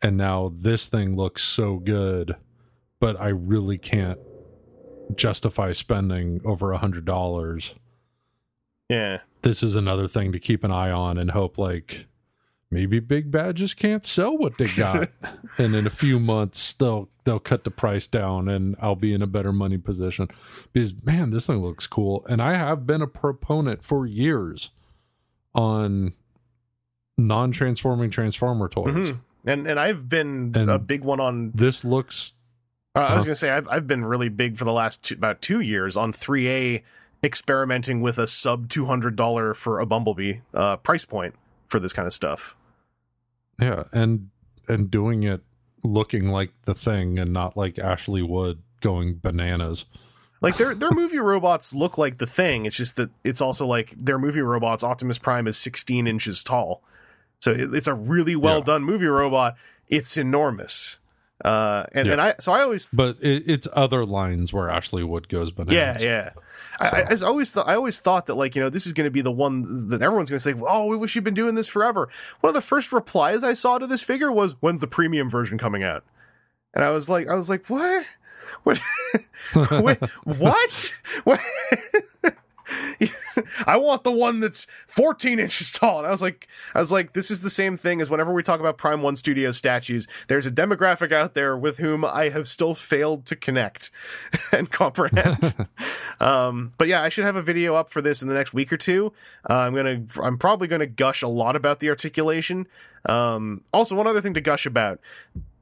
And now this thing looks so good, but I really can't justify spending over a hundred dollars. yeah This is another thing to keep an eye on and hope like maybe Big Bad just can't sell what they got. and in a few months they'll they'll cut the price down and I'll be in a better money position. Because man, this thing looks cool. And I have been a proponent for years on non-transforming transformer toys. Mhm. and and i've been And- a big one on This looks uh, i was Uh-huh. gonna say I've, I've been really big for the last two, about two years on 3a experimenting with a sub $200 for a bumblebee uh price point for this kind of stuff yeah, and and doing it looking like the thing and not like Ashley Wood going bananas. Like their their movie robots look like the thing. It's just that it's also like their movie robots. Optimus Prime is 16 inches tall, so it, it's a really well Yeah. done movie robot. It's enormous, uh, and Yeah. and I so I always But it, it's other lines where Ashley Wood goes yeah bananas. yeah. I, I, I always thought, I always thought that like you know this is going to be the one that everyone's going to say oh we wish you'd been doing this forever. One of the first replies I saw to this figure was when's the premium version coming out, and I was like I was like what what what what I want the one that's 14 inches tall. And I was like, I was like, this is the same thing as whenever we talk about Prime One Studio statues. There's a demographic out there with whom I have still failed to connect and comprehend. um, but yeah, I should have a video up for this in the next week or two. Uh, I'm gonna, I'm probably gonna gush a lot about the articulation. Um, also, one other thing to gush about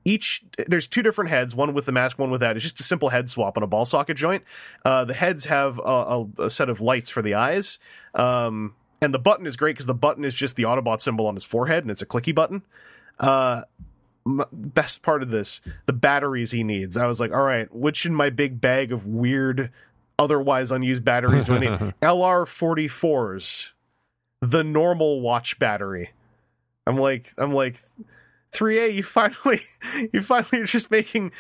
each there's two different heads, one with the mask, one without. It's just a simple head swap on a ball socket joint. Uh, the heads have a, a, a set of lights for the eyes, um, and the button is great because the button is just the Autobot symbol on his forehead, and it's a clicky button. Uh, m- best part of this, the batteries he needs. I was like, all right, which in my big bag of weird, otherwise unused batteries do I need? LR44s, the normal watch battery. I'm like, I'm like, 3A, you finally, you finally are just making,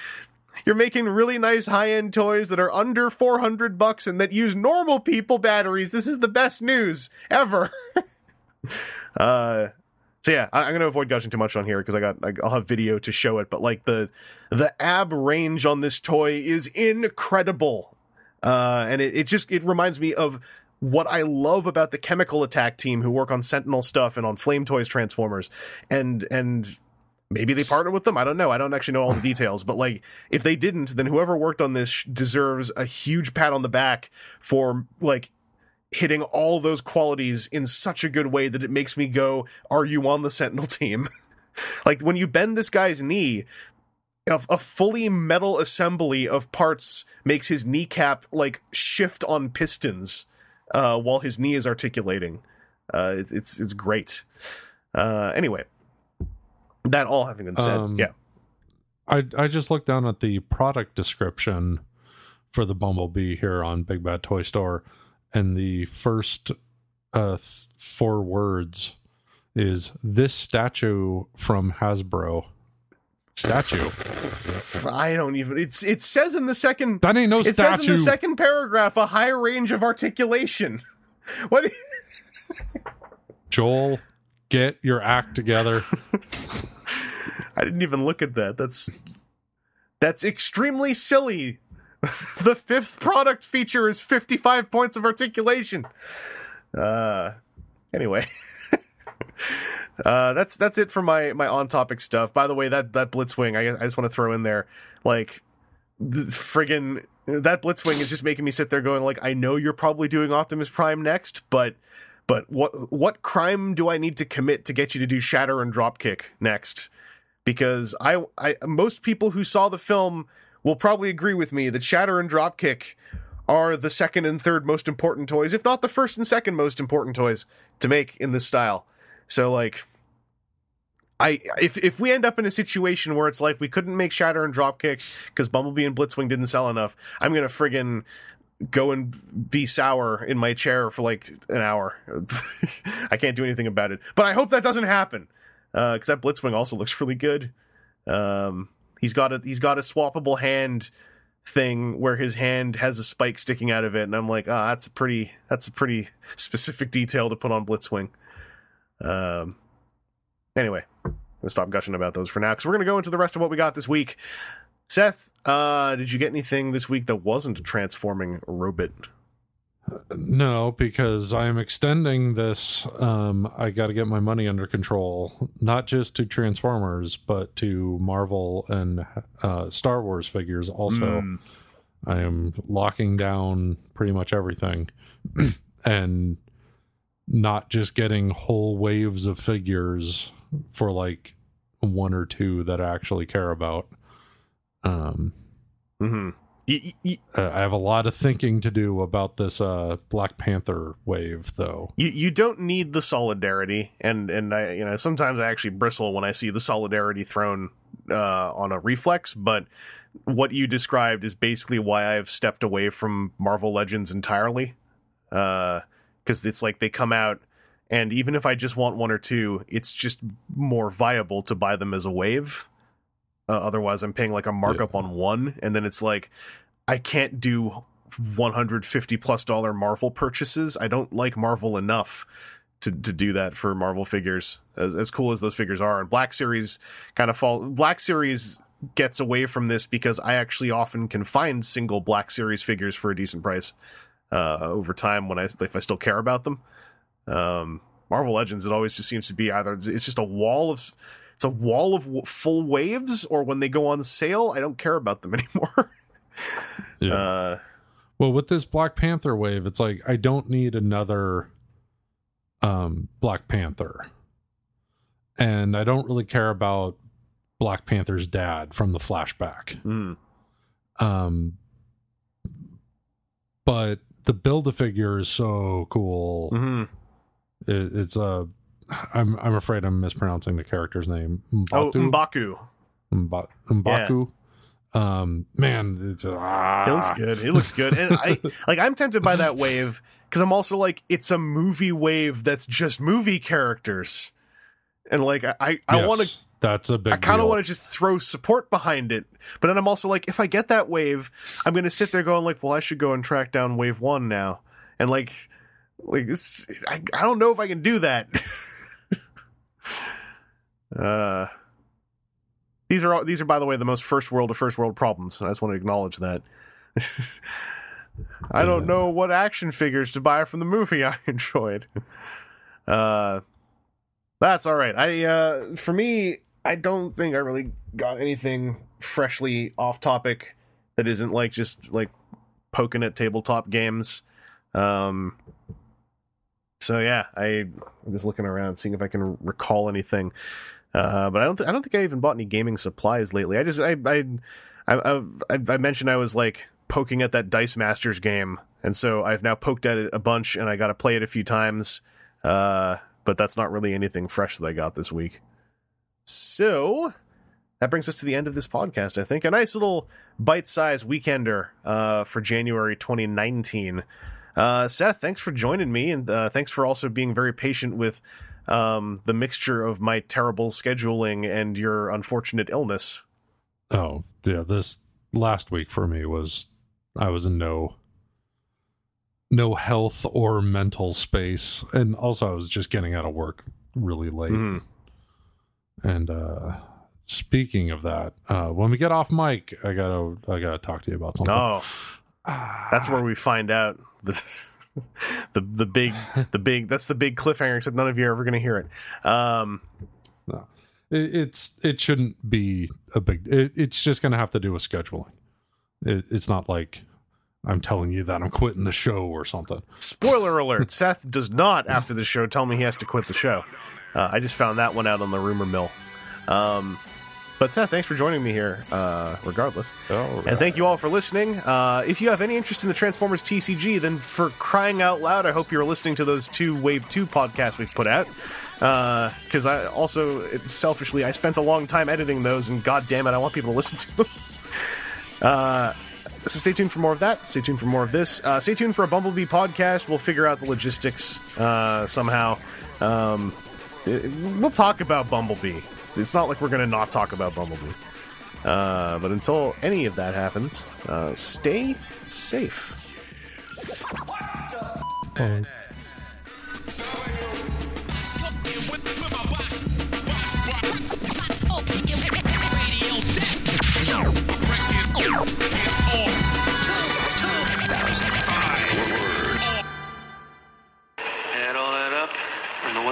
you're making really nice high end toys that are under 400 bucks and that use normal people batteries. This is the best news ever. uh, so yeah, I, I'm gonna avoid gushing too much on here because I got, I'll have video to show it. But like the, the ab range on this toy is incredible. Uh, and it, it just, it reminds me of what I love about the chemical attack team who work on Sentinel stuff and on Flame Toys Transformers. And, and, maybe they partner with them. I don't know. I don't actually know all the details, but like if they didn't, then whoever worked on this deserves a huge pat on the back for like hitting all those qualities in such a good way that it makes me go, "Are you on the Sentinel team?" like when you bend this guy's knee, a, a fully metal assembly of parts makes his kneecap like shift on pistons uh, while his knee is articulating. Uh, it, it's it's great. Uh, anyway, that all having been said, Um, yeah. I I just looked down at the product description for the Bumblebee here on Big Bad Toy Store, and the first uh, th- four words is this statue from Hasbro. Statue. I don't even. It's it says in the second. That ain't no it statue. says in the second paragraph a high range of articulation. What? Joel, get your act together. I didn't even look at that. That's that's extremely silly. the fifth product feature is 55 points of articulation. Uh anyway. uh that's that's it for my my on topic stuff. By the way, that that Blitzwing, I I just want to throw in there like friggin' that Blitzwing is just making me sit there going like I know you're probably doing Optimus Prime next, but but what what crime do I need to commit to get you to do Shatter and Dropkick next? Because I, I most people who saw the film will probably agree with me that Shatter and Dropkick are the second and third most important toys, if not the first and second most important toys to make in this style. So like I if if we end up in a situation where it's like we couldn't make Shatter and Dropkick because Bumblebee and Blitzwing didn't sell enough, I'm gonna friggin' go and be sour in my chair for like an hour. I can't do anything about it. But I hope that doesn't happen because that Blitzwing also looks really good. Um, he's got a he's got a swappable hand thing where his hand has a spike sticking out of it, and I'm like, ah, that's a pretty that's a pretty specific detail to put on Blitzwing. Um, anyway, let's stop gushing about those for now because we're gonna go into the rest of what we got this week. Seth, uh, did you get anything this week that wasn't a transforming robot? No, because I'm extending this. Um, I got to get my money under control, not just to Transformers, but to Marvel and uh, Star Wars figures. Also, Mm. I am locking down pretty much everything, and not just getting whole waves of figures for like one or two that I actually care about. Um, hmm Y- y- uh, I have a lot of thinking to do about this uh, Black Panther wave, though. you you don't need the solidarity and and I you know sometimes I actually bristle when I see the solidarity thrown uh, on a reflex but what you described is basically why I've stepped away from Marvel Legends entirely uh cuz it's like they come out and even if I just want one or two it's just more viable to buy them as a wave uh, otherwise I'm paying like a markup on one and then it's like I can't do 150 plus dollar Marvel purchases. I don't like Marvel enough to to do that for Marvel figures. As as cool as those figures are, and Black Series kind of fall. Black Series gets away from this because I actually often can find single Black Series figures for a decent price uh, over time when I if I still care about them. Um, Marvel Legends, it always just seems to be either it's just a wall of it's a wall of w- full waves, or when they go on sale, I don't care about them anymore. Yeah. Uh, well, with this Black Panther wave, it's like I don't need another um, Black Panther, and I don't really care about Black Panther's dad from the flashback. Mm. Um, but the build a figure is so cool. hmm It, it's a. I'm I'm afraid I'm mispronouncing the character's name. Oh, Mbatu? Mbaku. Mba- Mbaku. Um, man, it's ah, It looks good. It looks good. And I like I'm tempted by that wave because I'm also like it's a movie wave that's just movie characters. And like I I, I Yes, want to That's a big. I kind of want to just throw support behind it. But then I'm also like if I get that wave, I'm going to sit there going like, well, I should go and track down wave 1 now. And like like this I I don't know if I can do that. uh these are all, these are by the way the most first world to first world problems. I just want to acknowledge that. I don't know what action figures to buy from the movie I enjoyed. Uh that's all right. I uh for me, I don't think I really got anything freshly off topic that isn't like just like poking at tabletop games. Um so yeah, I I'm just looking around seeing if I can recall anything. Uh, but I don't. Th- I don't think I even bought any gaming supplies lately. I just. I. I. I, I, I mentioned I was like poking at that Dice Masters game, and so I've now poked at it a bunch, and I got to play it a few times. Uh, but that's not really anything fresh that I got this week. So that brings us to the end of this podcast. I think a nice little bite-sized weekender uh, for January 2019. Uh, Seth, thanks for joining me, and uh, thanks for also being very patient with um, the mixture of my terrible scheduling and your unfortunate illness. Oh, yeah. This last week for me was I was in no no health or mental space, and also I was just getting out of work really late. Mhm. And uh speaking of that, uh when we get off mic, I gotta I gotta talk to you about something. Oh, Ah, that's where we find out the the big the big that's the big cliffhanger. Except none of you are ever going to hear it. Um, it, it's it shouldn't be a big. It, it's just gonna have to do with scheduling. It, it's not like I'm telling you that I'm quitting the show or something. spoiler alert: Seth does not after the show tell me he has to quit the show. Uh, I just found that one out on the rumor mill. Um, but Seth, thanks for joining me here. Uh, regardless. And thank you all for listening. Uh, if you have any interest in the Transformers TCG, then for crying out loud, I hope you're listening to those two Wave 2 podcasts we've put out. Because I also, it- selfishly, I spent a long time editing those, and god damn it, I want people to listen to them. Uh, so stay tuned for more of that. Stay tuned for more of this. Uh, stay tuned for a Bumblebee podcast. We'll figure out the logistics uh, somehow. Um, we'll talk about Bumblebee. It's not like we're going to not talk about Bumblebee. Uh, but until any of that happens, uh, stay safe.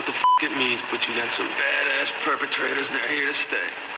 What the f it means, but you got some badass perpetrators and they're here to stay.